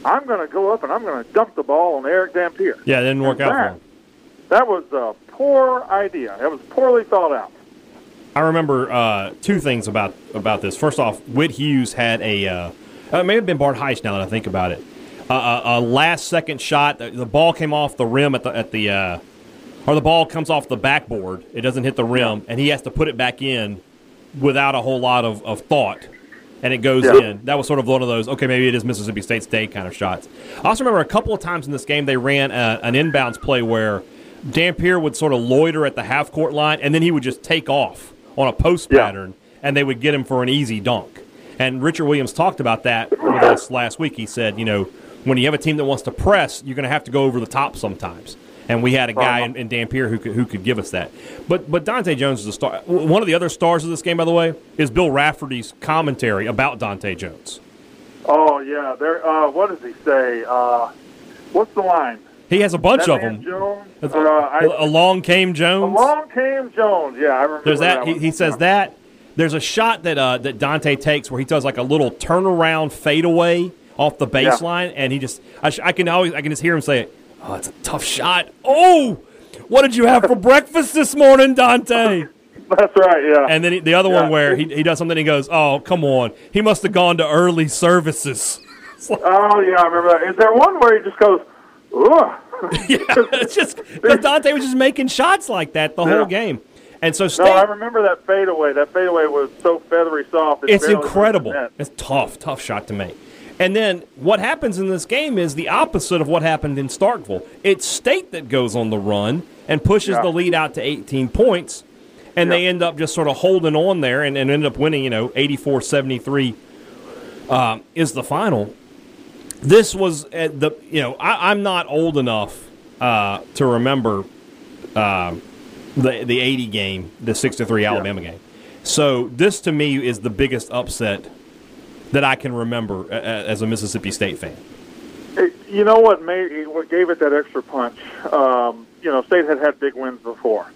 I'm going to go up and I'm going to dump the ball on Erick Dampier. Yeah, it didn't work out for that, him. that was a poor idea. It was poorly thought out. I remember uh, two things about about this. First off, Whit Hughes had a uh, uh, it may have been Bart Hyche now that I think about it. Uh, a, a last second shot. The, the ball came off the rim at the at the uh, or the ball comes off the backboard. It doesn't hit the rim, and he has to put it back in without a whole lot of, of thought. And it goes Yeah. in. That was sort of one of those. Okay, maybe it is Mississippi State's day kind of shots. I also remember a couple of times in this game they ran a, an inbounds play where Dampier would sort of loiter at the half court line, and then he would just take off on a post Yeah. pattern, and they would get him for an easy dunk. And Richard Williams talked about that with us last week. He said, you know, when you have a team that wants to press, you're going to have to go over the top sometimes. And we had a guy in, in Dampier who could, who could give us that. But but Dontae Jones is a star. One of the other stars of this game, by the way, is Bill Raftery's commentary about Dontae Jones. Oh yeah, there. Uh, what does he say? Uh, what's the line? He has a bunch That of them. Jones. Uh, I, Along came Jones. along came Jones. Yeah, I remember. There's that. that he, he says Yeah. that. There's a shot that uh, that Dontae takes where he does like a little turnaround fadeaway off the baseline, and he just I, sh- I can always I can just hear him say, "Oh, it's a tough shot." Oh, what did you have for breakfast this morning, Dontae? [laughs] That's right. Yeah. And then he, the other one where he, he does something. He goes, "Oh, come on, he must have gone to early services." [laughs] oh yeah, I remember that. Is there one where he just goes, "Ugh"? [laughs] yeah, it's just because Dontae was just making shots like that the Yeah. whole game, and so State. No, I remember that fadeaway. That fadeaway was so feathery soft. it It's incredible. in the net. It's tough, tough shot to make. And then what happens in this game is the opposite of what happened in Starkville. It's State that goes on the run and pushes Yeah. the lead out to 18 points, and they end up just sort of holding on there and, and end up winning, you know, 84 73 um, is the final. This was at the, you know, I, I'm not old enough uh, to remember um, the the 80 game, the 6 to 3 Alabama game. So this to me is the biggest upset that I can remember as a Mississippi State fan. You know what made what gave it that extra punch? Um, you know, State had had big wins before,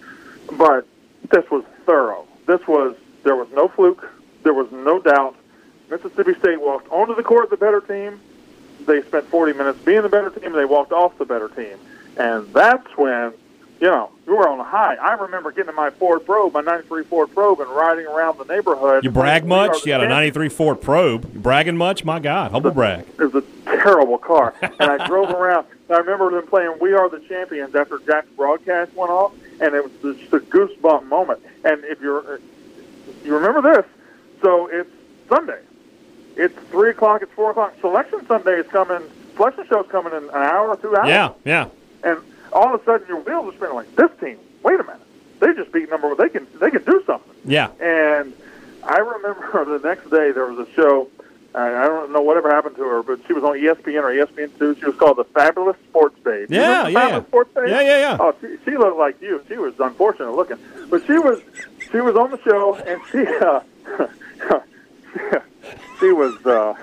but this was thorough. This was there was no fluke. There was no doubt. Mississippi State walked onto the court the better team. They spent 40 minutes being the better team. They walked off the better team, and that's when you know we were on a high. I remember getting in my Ford Probe, my '93 Ford Probe, and riding around the neighborhood. You brag much? You had a champions. 93 Ford Probe. You bragging much? My God, humble brag. It was a terrible car, and I drove around. [laughs] I remember them playing "We Are the Champions" after Jack's broadcast went off, and it was just a goosebump moment. And if you're, you remember this, so it's Sunday. It's three o'clock. It's four o'clock. Selection Sunday is coming. Selection show's coming in an hour or two hours. Yeah, yeah. And all of a sudden, your wheels are spinning. Like this team. Wait a minute. They just beat number. one. They can. They can do something. Yeah. And I remember [laughs] the next day there was a show. I I don't know whatever happened to her, but she was on ESPN or ESPN two. She was called the Fabulous Sports Babe. Yeah, the yeah. Fabulous Sports Babe? Yeah, yeah, yeah. Oh, she, she looked like you. She was unfortunate looking, but she was she was on the show and she uh, [laughs] she was uh,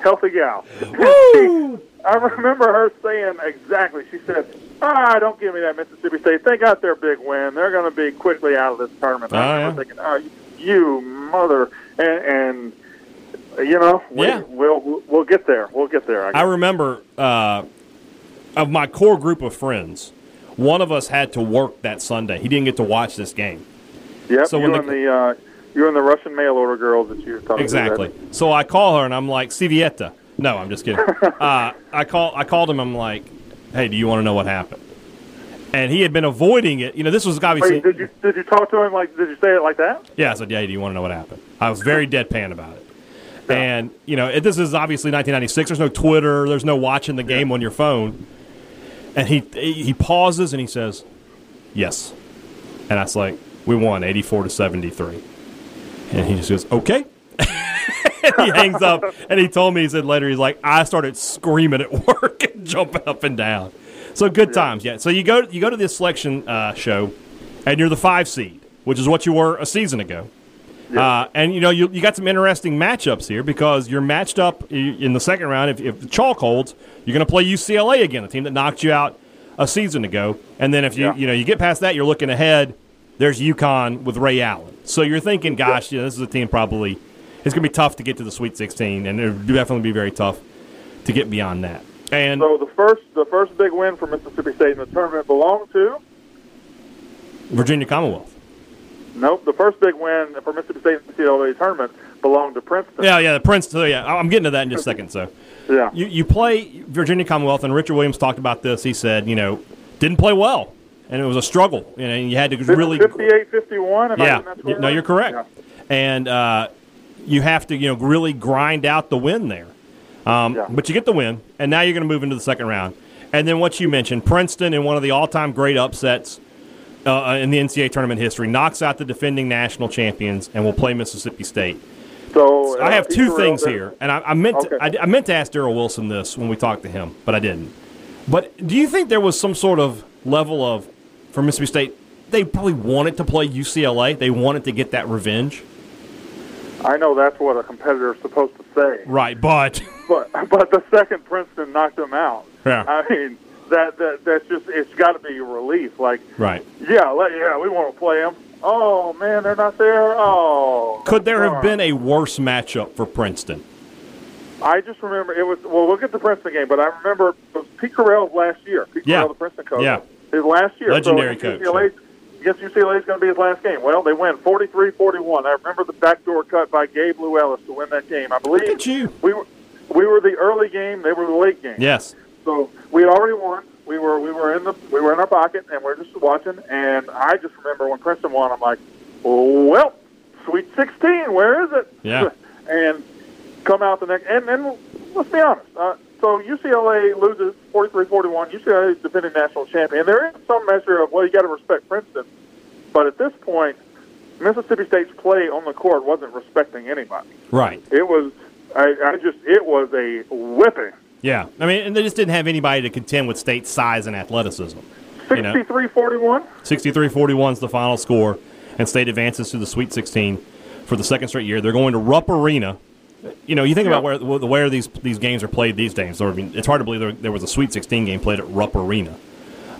healthy gal. Woo! [laughs] I remember her saying exactly. She said, "Ah, don't give me that Mississippi State. They got their big win. They're going to be quickly out of this tournament." Oh, I yeah. was thinking, "Oh, you mother!" And, and you know, we, Yeah. we'll we'll get there. We'll get there. I I remember uh, of my core group of friends, one of us had to work that Sunday. He didn't get to watch this game. yep. so you when and the- the uh, you and the Russian mail order girls that you were talking Exactly. So I call her and I'm like, Civietta. No, I'm just kidding. [laughs] uh, I call I called him. I'm like, Hey, do you want to know what happened? And he had been avoiding it. You know, this was obviously. Wait, did you did you talk to him like? Did you say it like that? Yeah, I said, Yeah, do you want to know what happened? I was very deadpan about it. And you know, it, this is obviously 1996. There's no Twitter. There's no watching the game on your phone. And he he pauses and he says, "Yes." And I was like, "We won 84 to 73." And he just goes, "Okay." [laughs] [laughs] he hangs up. And he told me he said later he's like, "I started screaming at [laughs] work and jumping up and down." So good times, yeah. So you go you go to this selection uh, show, and you're the five seed, which is what you were a season ago. Uh, and you know you, you got some interesting matchups here because you're matched up in the second round. If, if the chalk holds, you're going to play UCLA again, a team that knocked you out a season ago. And then if you Yeah. you know you get past that, you're looking ahead. There's UConn with Ray Allen. So you're thinking, gosh, know, this is a team probably it's going to be tough to get to the Sweet 16, and it would definitely be very tough to get beyond that. And So the first the first big win for Mississippi State in the tournament belonged to Virginia Commonwealth. nope. The first big win for Mississippi State in the NCAA tournament belonged to Princeton. Yeah, yeah, the Princeton. Yeah, I'm getting to that in just a second. So. Yeah. You, you play Virginia Commonwealth, and Richard Williams talked about this. He said, you know, didn't play well, and it was a struggle. You know, and you had to really, 58 51. Am I yeah, getting no, you're correct. Yeah. And uh, you have to, you know, really grind out the win there. Um, Yeah. But you get the win, and now you're going to move into the second round. And then what you mentioned, Princeton in one of the all-time great upsets. uh, in the NCAA tournament history, knocks out the defending national champions, and will play Mississippi State. So uh, I have two things here, and I, I meant to, I, I meant to ask Darryl Wilson this when we talked to him, but I didn't. But do you think there was some sort of level of for Mississippi State? They probably wanted to play UCLA. They wanted to get that revenge, I know that's what a competitor is supposed to say, right? But [laughs] but but the second Princeton knocked them out. Yeah. I mean that that that's just it's got to be a relief. Like right, yeah, let, yeah, we want to play them. Oh man, they're not there. Oh, could there have been a worse matchup for Princeton? I just remember it was. Well, look at the Princeton game, but I remember it was Pete Carril's last year. Pete Yeah. Carril, the Princeton coach. Yeah. his last year. Legendary so coach, Guess UCLA is going to be his last game. Well, they win 43-41. I remember the backdoor cut by Gabe Lewullis to win that game. I believe. Look at you. We were we were the early game. They were the late game. Yes, So we had already won. We were we were in the we were in our pocket and we are just watching. And I just remember when Princeton won, I'm like, well, Sweet 16, where is it? Yeah. [laughs] and come out the next. And then let's be honest. Uh, so UCLA loses 43-41. UCLA is defending national champion. There is some measure of well, you got to respect Princeton, but at this point, Mississippi State's play on the court wasn't respecting anybody. right. It was. I, I just it was a whipping. Yeah, I mean, and they just didn't have anybody to contend with State's size and athleticism. You know? 63-41. 63-41 is the final score, and State advances to the Sweet 16 for the second straight year. They're going to Rupp Arena. You know, you think about where where these these games are played these days. Or, I mean, it's hard to believe there, there was a Sweet 16 game played at Rupp Arena.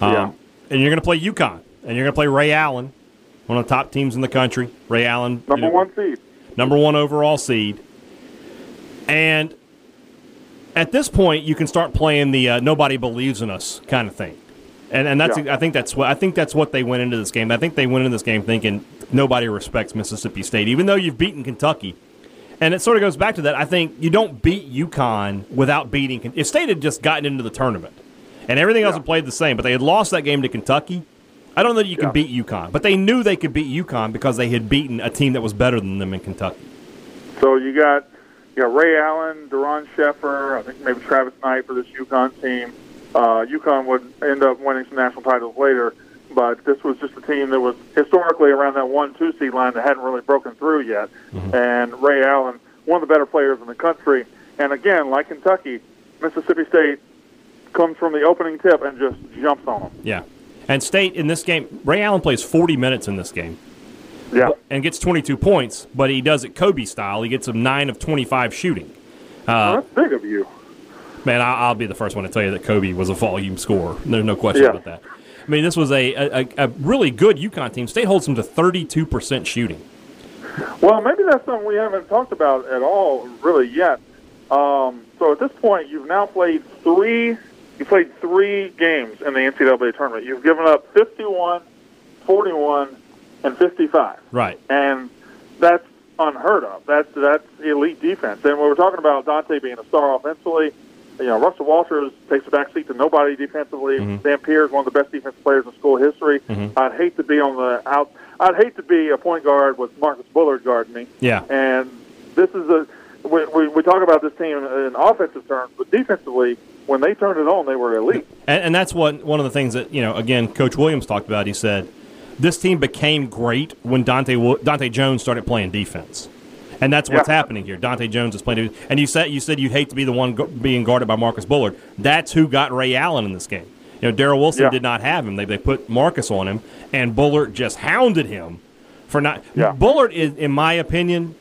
Um, Yeah. And you're going to play UConn, and you're going to play Ray Allen, one of the top teams in the country. Ray Allen, you Number know, one seed. number one overall seed. And at this point, you can start playing the uh, "nobody believes in us" kind of thing. And and that's Yeah. I think that's what I think that's what they went into this game. I think they went into this game thinking nobody respects Mississippi State, even though you've beaten Kentucky. And it sort of goes back to that. I think you don't beat UConn without beating. If State had just gotten into the tournament and everything else Yeah. had played the same, but they had lost that game to Kentucky, I don't know that you can Yeah. beat UConn. But they knew they could beat UConn because they had beaten a team that was better than them in Kentucky. So you got you got Ray Allen, Doron Sheffer, I think maybe Travis Knight for this UConn team. Uh, UConn would end up winning some national titles later, but this was just a team that was historically around that one-two seed line that hadn't really broken through yet. Mm-hmm. And Ray Allen, one of the better players in the country, and again, like Kentucky, Mississippi State comes from the opening tip and just jumps on them. Yeah. And State in this game, Ray Allen plays 40 minutes in this game Yeah. and gets 22 points, but he does it Kobe style. He gets a 9 of 25 shooting. Uh, well, that's big of you. Man, I- I'll be the first one to tell you that Kobe was a volume scorer. There's no question Yeah. about that. I mean, this was a, a, a really good UConn team. State holds them to 32% shooting. Well, maybe that's something we haven't talked about at all, really yet. Um, so at this point, you've now played three. You played three games in the NCAA tournament. You've given up 51, 41, and 55, Right. and that's unheard of. That's that's elite defense. And when we're talking about Dante being a star offensively, you know Russell Walters takes a back seat to nobody defensively. Mm-hmm. Dampier is one of the best defensive players in school history. Mm-hmm. I'd hate to be on the out. I'd hate to be a point guard with Marcus Bullard guarding me. Yeah. And this is a we, we, we talk about this team in offensive terms, but defensively, when they turned it on, they were elite. And, and that's what one of the things that you know. Again, Coach Williams talked about. He said this team became great when Dontae Dontae Jones started playing defense, and that's what's Yeah. happening here. Dontae Jones is playing. And you said you said you'd hate to be the one being guarded by Marcus Bullard. That's who got Ray Allen in this game. You know, Darryl Wilson Yeah. did not have him. They they put Marcus on him, and Bullard just hounded him for not. Yeah. Bullard is, in my opinion,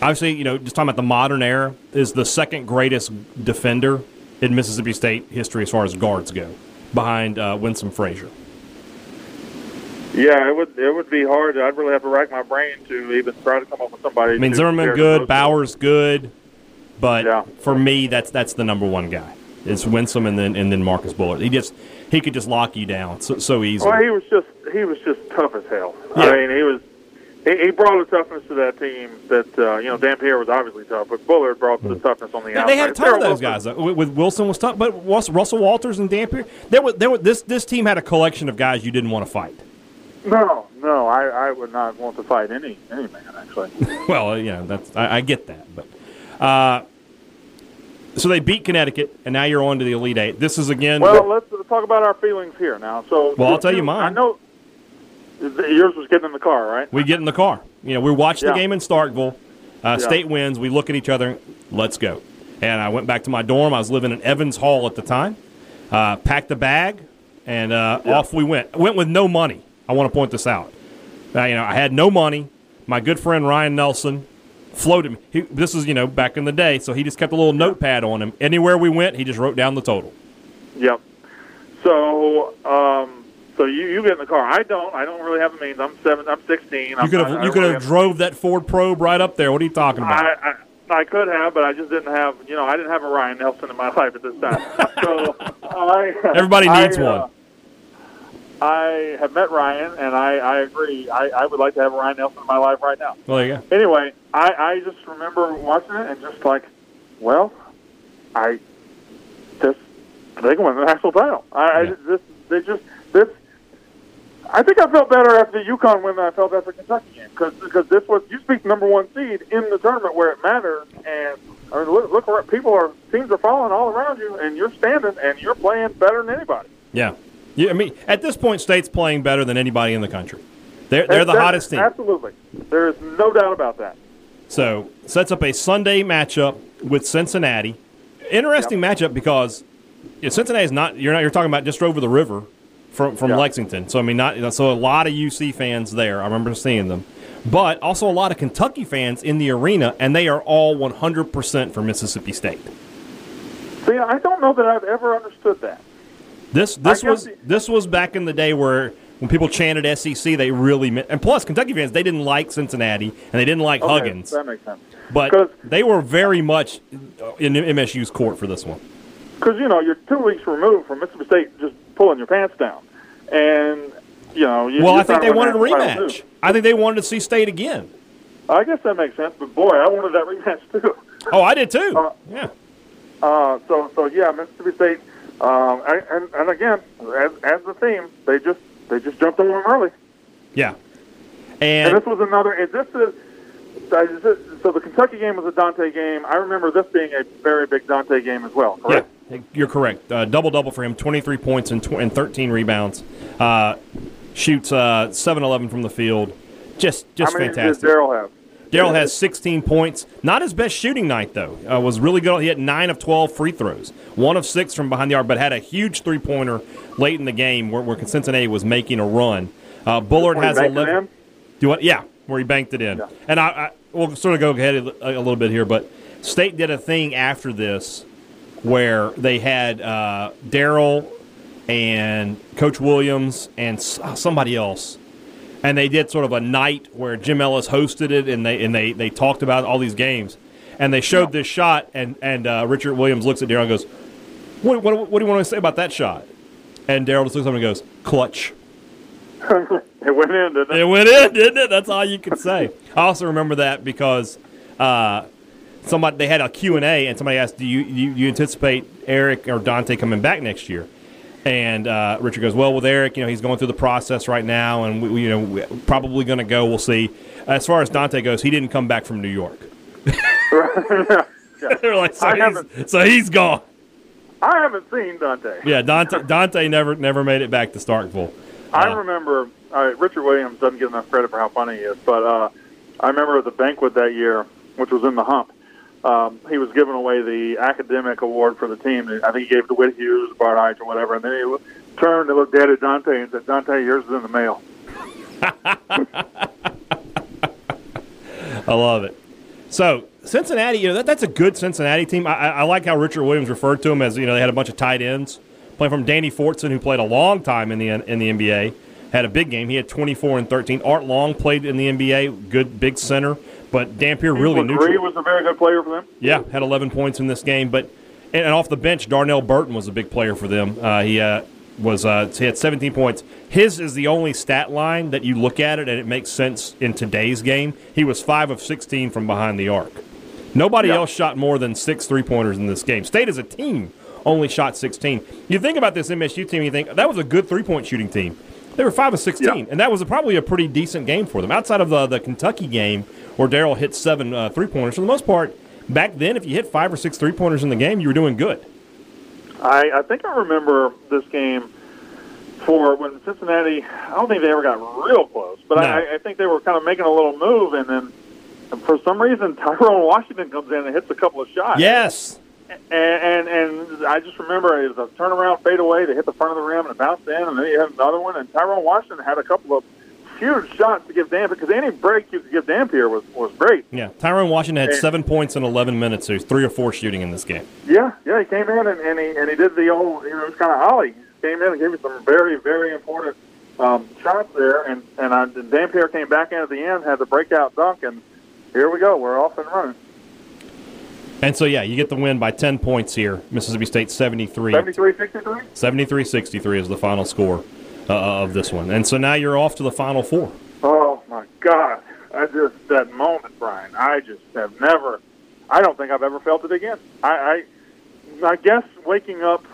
obviously, you know, just talking about the modern era, is the second greatest defender in Mississippi State history as far as guards go, behind uh, Winsome Frazier. Yeah, it would it would be hard. I'd really have to rack my brain to even try to come up with somebody. I mean, Zimmerman good, Bowers good, but Yeah. for me, that's that's the number one guy. It's Winsome and then and then Marcus Bullard. He just he could just lock you down so, so easily. Well, he was just he was just tough as hell. Yeah. I mean, he was he, he brought a toughness to that team that uh, you know Dampier was obviously tough, but Bullard brought the toughness on the Yeah, outside. they had a ton of those Wilson- guys. Though. With Wilson was tough, but Russell Walters and Dampier, there was there was this this team had a collection of guys you didn't want to fight. No, no, I, I would not want to fight any any man actually. [laughs] Well, yeah, that's I, I get that, but uh, so they beat Connecticut, and now you're on to the Elite Eight. This is again. well, let's let's talk about our feelings here now. So, Well, I'll tell you mine. I know yours was getting in the car, right? We get in the car. You know, we watch the Yeah. game in Starkville. Uh, Yeah. State wins. We look at each other. Let's go. And I went back to my dorm. I was living in Evans Hall at the time. Uh, packed a bag, and uh, Yeah. off we went. Went with no money. I want to point this out. Uh, you know, I had no money. My good friend Ryan Nelson floated me. He, this is you know back in the day, so he just kept a little notepad on him. Anywhere we went, he just wrote down the total. Yep. So, um, so you, you get in the car. I don't. I don't really have the means. I'm seven. I'm 16. You could not- I have you could really have drove that Ford Probe right up there. What are you talking about? I, I I could have, but I just didn't have. You know, I didn't have a Ryan Nelson in my [laughs] life at this time. so [laughs] I, Everybody I, needs uh, one. I have met Ryan, and I, I agree. I, I would like to have Ryan Nelson in my life right now. well, there you go. Anyway, I, I just remember watching it and just like, well, I this they can win the national title. I, Yeah. I this they just this. I think I felt better after the UConn win than I felt after Kentucky game because because this was you speak number one seed in the tournament where it matters and I mean look look around, people are teams are falling all around you and you're standing and you're playing better than anybody. Yeah. Yeah. I mean, at this point, State's playing better than anybody in the country. They're, they're the hottest team. Absolutely, there is no doubt about that. So, sets up a Sunday matchup with Cincinnati. Interesting matchup because Cincinnati is not, you're not, you're talking about just over the river from, from Yeah. Lexington. So, I mean, not, so a lot of UC fans there. I remember seeing them. But also a lot of Kentucky fans in the arena, and they are all 100% for Mississippi State. See, I don't know that I've ever understood that. This this was the- this was back in the day where when people chanted SEC, they really meant, and plus Kentucky fans they didn't like Cincinnati and they didn't like Okay, Huggins, that makes sense. but they were very much in MSU's court for this one. because you know you're two weeks removed from Mississippi State just pulling your pants down, and you know. You, Well, I think they wanted a rematch. I think they wanted to see State again. I guess that makes sense, but boy, I wanted that [laughs] rematch too. Oh, I did too. Uh, yeah, Uh, so, so yeah, Mississippi State, um, and, and and again, as as the theme, they just they just jumped on them early, yeah, and, and this was another. Is this is so the Kentucky game was a Dontae game. I remember this being a very big Dontae game as well. yeah, you're correct. Uh, double double for him, 23 points and, tw- and 13 rebounds. Uh, shoots uh, 7-11 from the field. Just just How many fantastic. Darryl have? Darryl has 16 points. Not his best shooting night, though. Uh, was really good. He had 9 of 12 free throws, 1 of 6 from behind the arc, but had a huge three pointer late in the game where, where Cincinnati was making a run. Uh, Bullard has banked it 11. in? Do what? Yeah, where he banked it in. Yeah. And I, I we'll sort of go ahead a, a little bit here, but State did a thing after this where they had uh, Darryl and Coach Williams and somebody else and they did sort of a night where Jim Ellis hosted it, and they and they, they talked about all these games, and they showed this shot, and and uh, Richard Williams looks at Darryl and goes, what, what, "What do you want to say about that shot?" And Darryl just looks at him and goes, "Clutch." [laughs] It went in, didn't it? It went in, didn't it? That's all you could say. I also remember that because uh, somebody they had a Q and A, and somebody asked, "Do you, you you anticipate Erick or Dontae coming back next year?" And uh, Richard goes, "Well, with Erick, you know, he's going through the process right now, and we, we you know, we're probably going to go. We'll see." As far as Dontae goes, he didn't come back from New York. [laughs] They're like, so he's, so he's gone. I haven't seen Dontae. Yeah, Dontae Dontae never never made it back to Starkville. I Uh, remember uh, Richard Williams doesn't get enough credit for how funny he is, but uh, I remember at the banquet that year, which was in the Hump, um, he was giving away the academic award for the team. I think he gave it to Whit Hughes, Bart Hyche, or whatever, and then he turned and looked dead at Dontae and said, "Dontae, yours is in the mail." [laughs] I love it. So Cincinnati, you know that, that's a good Cincinnati team. I, I, I like how Richard Williams referred to them as you know they had a bunch of tight ends playing from Danny Fortson, who played a long time in the in the NBA, had a big game. He had 24 and 13. Art Long played in the NBA, good big center, but Dampier really neutral. was a very good player for them. Yeah, had 11 points in this game, but and, and off the bench, Darnell Burton was a big player for them. Uh, he uh, was uh, he had 17 points. His is the only stat line that you look at it and it makes sense in today's game. He was five of 16 from behind the arc. Nobody Yeah. else shot more than six three pointers in this game. State as a team only shot 16. You think about this MSU team, you think that was a good three point shooting team. They were five of 16, Yeah. and that was a, probably a pretty decent game for them. Outside of the, the Kentucky game where Darryl hit seven uh, three pointers, for the most part, back then, if you hit five or six three pointers in the game, you were doing good. I, I think I remember this game for when Cincinnati. I don't think they ever got real close, but No. I, I think they were kind of making a little move, and then for some reason [laughs] Tyrone Washington comes in and hits a couple of shots. Yes. and, and and I just remember it was a turnaround fadeaway. They hit the front of the rim and it bounced in, and then you had another one. And Tyrone Washington had a couple of huge shots to give Dampier because any break you could give Dampier was was great. Yeah. Tyrone Washington had And- seven points in 11 minutes. There's three or four shooting in this game. Yeah, yeah, he came in and, and he and he did the old, you know, it was kind of Ollie. He came in and gave me some very, very important um, shots there, and and I, Dampier came back in at the end, had the breakout dunk, and here we go, we're off and running. And so, yeah, you get the win by 10 points here. Mississippi State 73. 73-63? 73 63 is the final score uh, of this one. And so now you're off to the final four. Oh my God! I just that moment, Brian. I just have never. I don't think I've ever felt it again. I, I, I guess waking up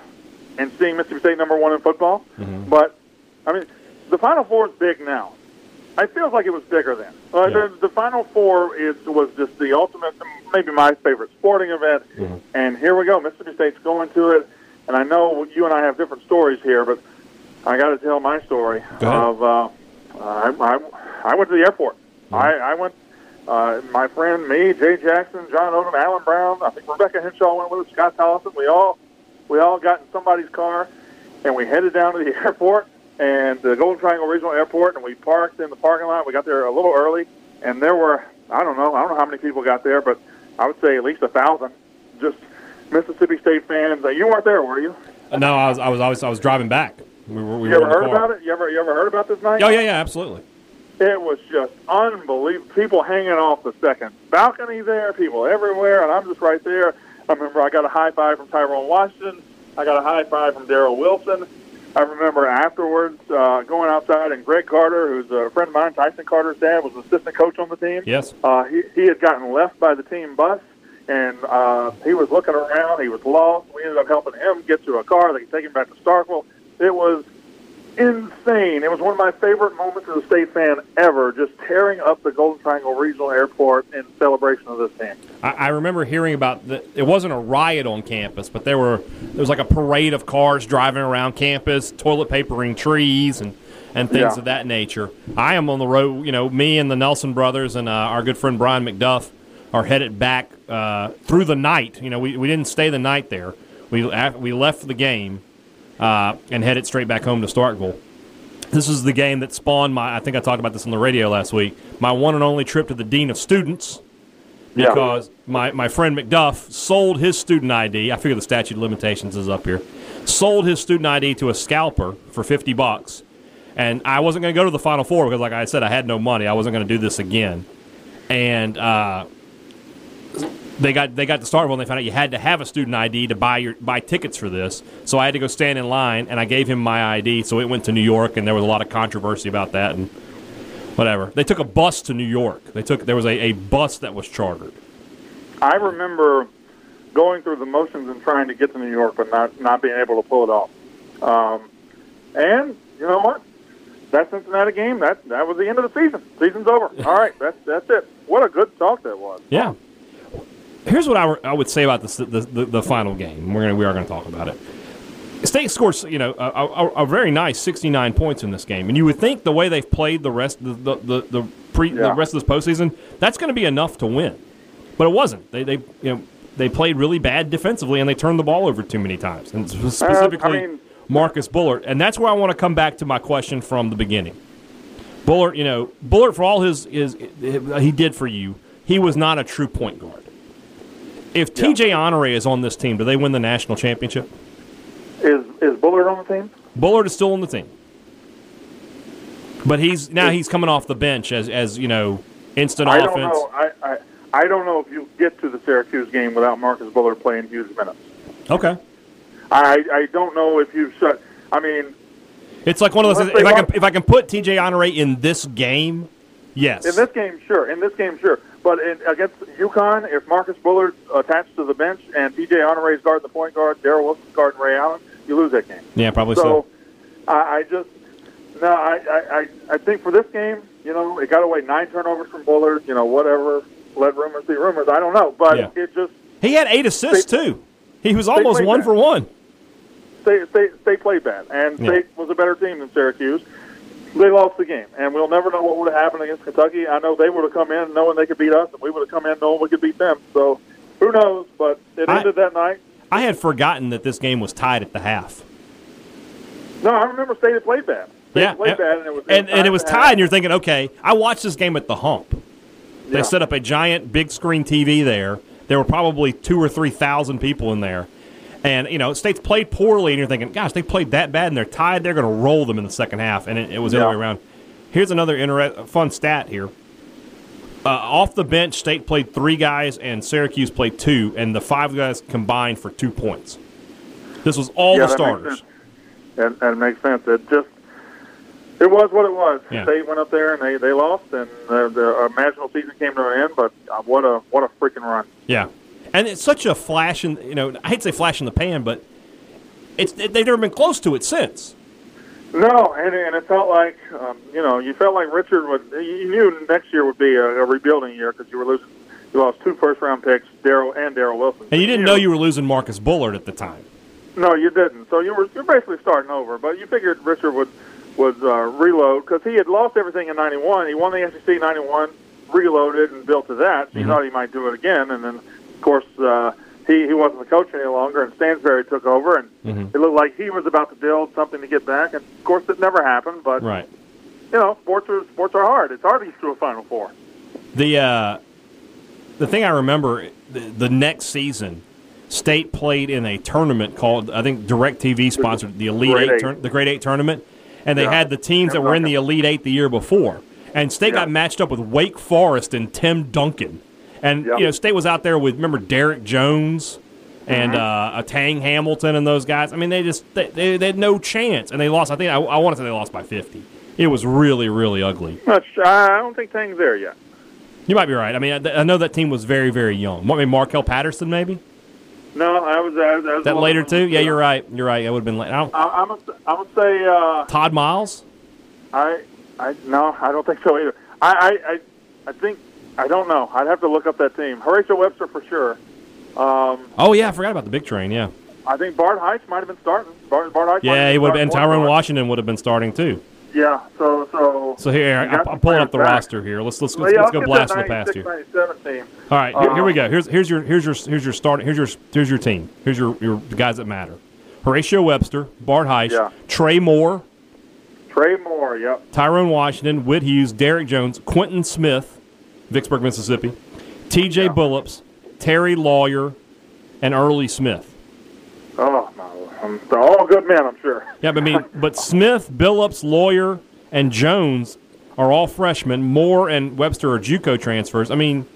and seeing Mississippi State number one in football, but I mean, the Final Four is big now. It feels like it was bigger then. Uh, Yeah. the, the Final Four is was just the ultimate, maybe my favorite sporting event. And here we go. Mississippi State's going to it, and I know you and I have different stories here, but I got to tell my story of. Uh, I, I, I went to the airport. I, I went. Uh, my friend, me, Jay Jackson, John Odom, Alan Brown. I think Rebecca Henshaw went with us. Scott Tollison. We all we all got in somebody's car, and we headed down to the [laughs] airport and the Golden Triangle Regional Airport, and we parked in the parking lot. We got there a little early, and there were I don't know I don't know how many people got there, but I would say at least a thousand. Just Mississippi State fans. You weren't there, were you? No, I was, I was, I was, I was driving back. We were, we You were ever heard car. about it? You ever you ever heard about this night? Oh, yeah, yeah, absolutely. It was just unbelievable. People hanging off the second balcony there, people everywhere, and I'm just right there. I remember I got a high five from Tyrone Washington. I got a high five from Darryl Wilson. I remember afterwards uh, going outside, and Greg Carter, who's a friend of mine, Tyson Carter's dad, was assistant coach on the team. Yes. Uh, he, he had gotten left by the team bus, and uh, he was looking around. He was lost. We ended up helping him get to a car. They could take him back to Starkville. It was insane. It was one of my favorite moments as a state fan ever, just tearing up the Golden Triangle Regional Airport in celebration of this team. I, I remember hearing about the. It wasn't a riot on campus, but there were there was like a parade of cars driving around campus, toilet papering trees and and things Yeah. of that nature. I am on the road. You know, me and the Nelson brothers and uh, our good friend Brian McDuff are headed back uh, through the night. You know, we, we didn't stay the night there. We we left the game uh, and headed straight back home to Starkville. This is the game that spawned my. I think I talked about this on the radio last week. My one and only trip to the dean of students Yeah. because my, my friend McDuff sold his student ID. I figure the statute of limitations is up here. Sold his student ID to a scalper for 50 bucks. And I wasn't going to go to the Final Four because, like I said, I had no money. I wasn't going to do this again. And uh, they got they got to start when they found out you had to have a student ID to buy your buy tickets for this. So I had to go stand in line, and I gave him my ID. So it went to New York, and there was a lot of controversy about that and whatever. They took a bus to New York. They took there was a, a bus that was chartered. I remember going through the motions and trying to get to New York, but not not being able to pull it off. Um, and you know what? That Cincinnati game that that was the end of the season. Season's over. [laughs] All right, that's that's it. What a good talk that was. Yeah. Here's what I, I would say about this, the, the the final game. We're gonna we are gonna talk about it. State scores you know a, a, a very nice 69 points in this game, and you would think the way they've played the rest the the the, the pre the rest of this postseason that's going to be enough to win, but it wasn't. They they you know they played really bad defensively and they turned the ball over too many times, and uh, specifically mean- Marcus Bullard, and that's where I want to come back to my question from the beginning. Bullard, you know, Bullard for all his, his he did for you, he was not a true point guard. If TJ Honore is on this team, do they win the national championship? Is is Bullard on the team? Bullard is still on the team, but he's now he's coming off the bench as as you know instant I offense. don't know. I, I I don't know if you get to the Syracuse game without Marcus Bullard playing huge minutes. Okay, I I don't know if you've shut. I mean, it's like one of those. If I can if I can put TJ Honore in this game, yes. in this game, sure. In this game, sure. But in, against UConn, if Marcus Bullard attached to the bench and TJ Honore is guarding the point guard, Darryl Wilson's guarding Ray Allen, you lose that game. yeah, probably So so. I, I just no, I, I, I, think for this game, you know, it got away nine turnovers from Bullard. You know, whatever. Let rumors be rumors. I don't know, but Yeah. it just He had eight assists They- too. He was almost one that. for one. State, State, State played bad, and Yeah. State was a better team than Syracuse. They lost the game, and we'll never know what would have happened against Kentucky. I know they would have come in knowing they could beat us, and we would have come in knowing we could beat them. So who knows? But it I- ended that night. I had forgotten that this game was tied at the half. No, I remember State had played bad. State Yeah, played and, bad, and it was and, and it was tied, half. and you're thinking, okay, I watched this game at the hump. They Yeah. set up a giant big screen TV there. There were probably two or three thousand people in there. And, you know, State's played poorly, and you're thinking, gosh, they played that bad, and they're tied. They're going to roll them in the second half. And it, it was the other way around. Here's another inter- fun stat here. Uh, off the bench, State played three guys, and Syracuse played two, and the five guys combined for two points. This was all Yeah, the that makes starters. sense. That, that makes sense. It just it was what it was. Yeah. State went up there and they, they lost, and the, the imaginable season came to an end. But uh, what a what a freaking run! Yeah, and it's such a flash in you know I hate to say flash in the pan, but it's they've never been close to it since. No, and, and it felt like um, you know you felt like Richard would. You knew next year would be a, a rebuilding year because you were losing. You lost two first round picks, Daryl and Darryl Wilson. And you didn't know you were losing Marcus Bullard at the time. No, you didn't. So you were you're basically starting over. But you figured Richard would would uh, reload because he had lost everything in '91. He won the SEC '91, reloaded and built to that. So you thought he might do it again, and then of course uh, he he wasn't the coach any longer, and Stansbury took over, and it looked like he was about to build something to get back. And of course, it never happened. But Right. you know, sports are sports are hard. It's hard to get to a Final Four. The uh, the thing I remember the, the next season, State played in a tournament called I think DirecTV sponsored the Elite Eight, Eight. tur- the Great Eight tournament, and they Yeah. had the teams that were in the Elite Eight the year before, and State got matched up with Wake Forest and Tim Duncan, and Yep. you know State was out there with remember Derek Jones. And Mm-hmm. uh, a Tang Hamilton and those guys. I mean, they just they, they, they had no chance, and they lost. I think I, I want to say they lost by fifty. It was really really ugly. I don't think Tang's there yet. You might be right. I mean, I, I know that team was very, very young. What, maybe Markel Patterson, maybe No, I was, I was, I was that later too. Yeah, you're right. You're right. It would have been late. I don't, I, I'm gonna, I'm gonna say. Uh, Todd Miles. I, I no, I don't think so either. I, I, I, I think I don't know. I'd have to look up that team. Horatio Webster for sure. Um, Oh yeah, I forgot about the big train. Yeah, I think Bart Hyche might have been starting. Bart, Bart Hyche. yeah, he would have been. Tyrone Washington would have been starting too. Yeah. So, so. So here, I'm, I'm pulling up the back. roster here. Let's let's, let's, yeah, let's go blast the past here. All right, here, here we Uh, go. Here's here's your here's your here's your starting. Here's your here's your team. Here's your your guys that matter. Horatio Webster, Bart Hyche, Yeah. Trey Moore, Trey Moore. Yep. Tyrone Washington, Whit Hughes, Derek Jones, Quentin Smith, Vicksburg, Mississippi, T.J. Yeah. Billups, Terry Lawyer, and Early Smith. Oh no, um, they're all good men, I'm sure. Yeah, but I mean, but Smith, Billups, Lawyer, and Jones are all freshmen. Moore and Webster are JUCO transfers. I mean,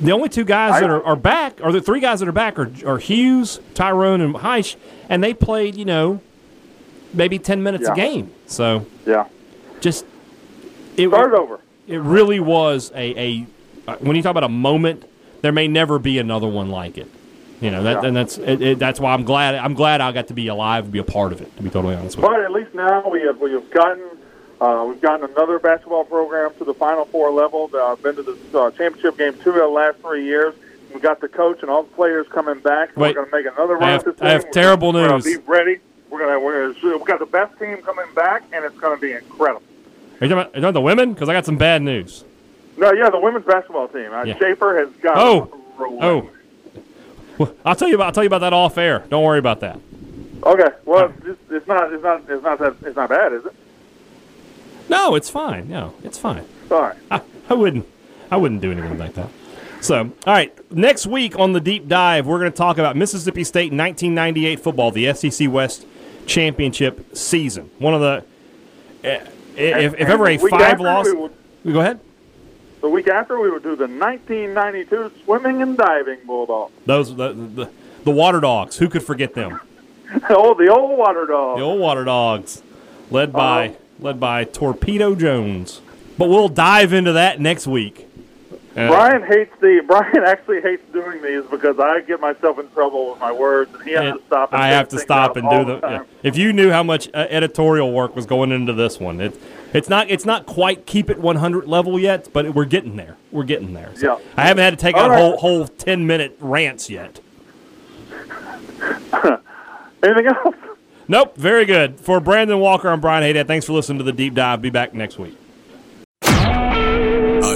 the only two guys I- that are, are back, or the three guys that are back, are, are Hughes, Tyrone, and Hyche, and they played, you know, maybe ten minutes a game. So Yeah. just it, Start over. It really was a, a uh, when you talk about a moment, there may never be another one like it. You know that, Yeah. and that's it, it, that's why I'm glad I'm glad I got to be alive and be a part of it. To be totally honest with you. But at least now we have we have gotten uh, we've gotten another basketball program to the Final Four level. Uh, been to the uh, championship game two of the last three years. We got the coach and all the players coming back. Wait. we're going to make another run I have- I have terrible we're news. We're going to be ready. We're going to we're gonna, we've got the best team coming back, and it's going to be incredible. Are you talking about, you talking the women? Because I got some bad news. No, yeah, the women's basketball team. Uh, Yeah. Schaefer has got. Oh. Oh, well, I'll tell you about I'll tell you about that off air. Don't worry about that. Okay. Well, it's, it's not. It's not. It's not that. It's not bad, is it? No, it's fine. No, it's fine. Sorry. I, I wouldn't I wouldn't do anything like that. So, all right, next week on the deep dive, we're going to talk about Mississippi State 1998 football, the SEC West championship season. One of the eh, if, if ever a five loss. we will- Go ahead. The week after, we would do the 1992 swimming and diving bulldog. Those the, the the water dogs. Who could forget them? [laughs] oh, the old water dogs. The old water dogs, led uh-huh. by led by Torpedo Jones. But we'll dive into that next week. Uh, Brian hates the. [laughs] Brian actually hates doing these because I get myself in trouble with my words, and he has to stop. And I have to stop and do the. time. yeah. If you knew how much uh, editorial work was going into this one, it, it's not it's not quite keep it 100 level yet, but we're getting there. We're getting there. So Yeah. I haven't had to take All out right. whole whole 10 minute rants yet. [laughs] Anything else? Nope. Very good. For Brandon Walker, I'm Brian Haydad. Thanks for listening to the deep dive. Be back next week.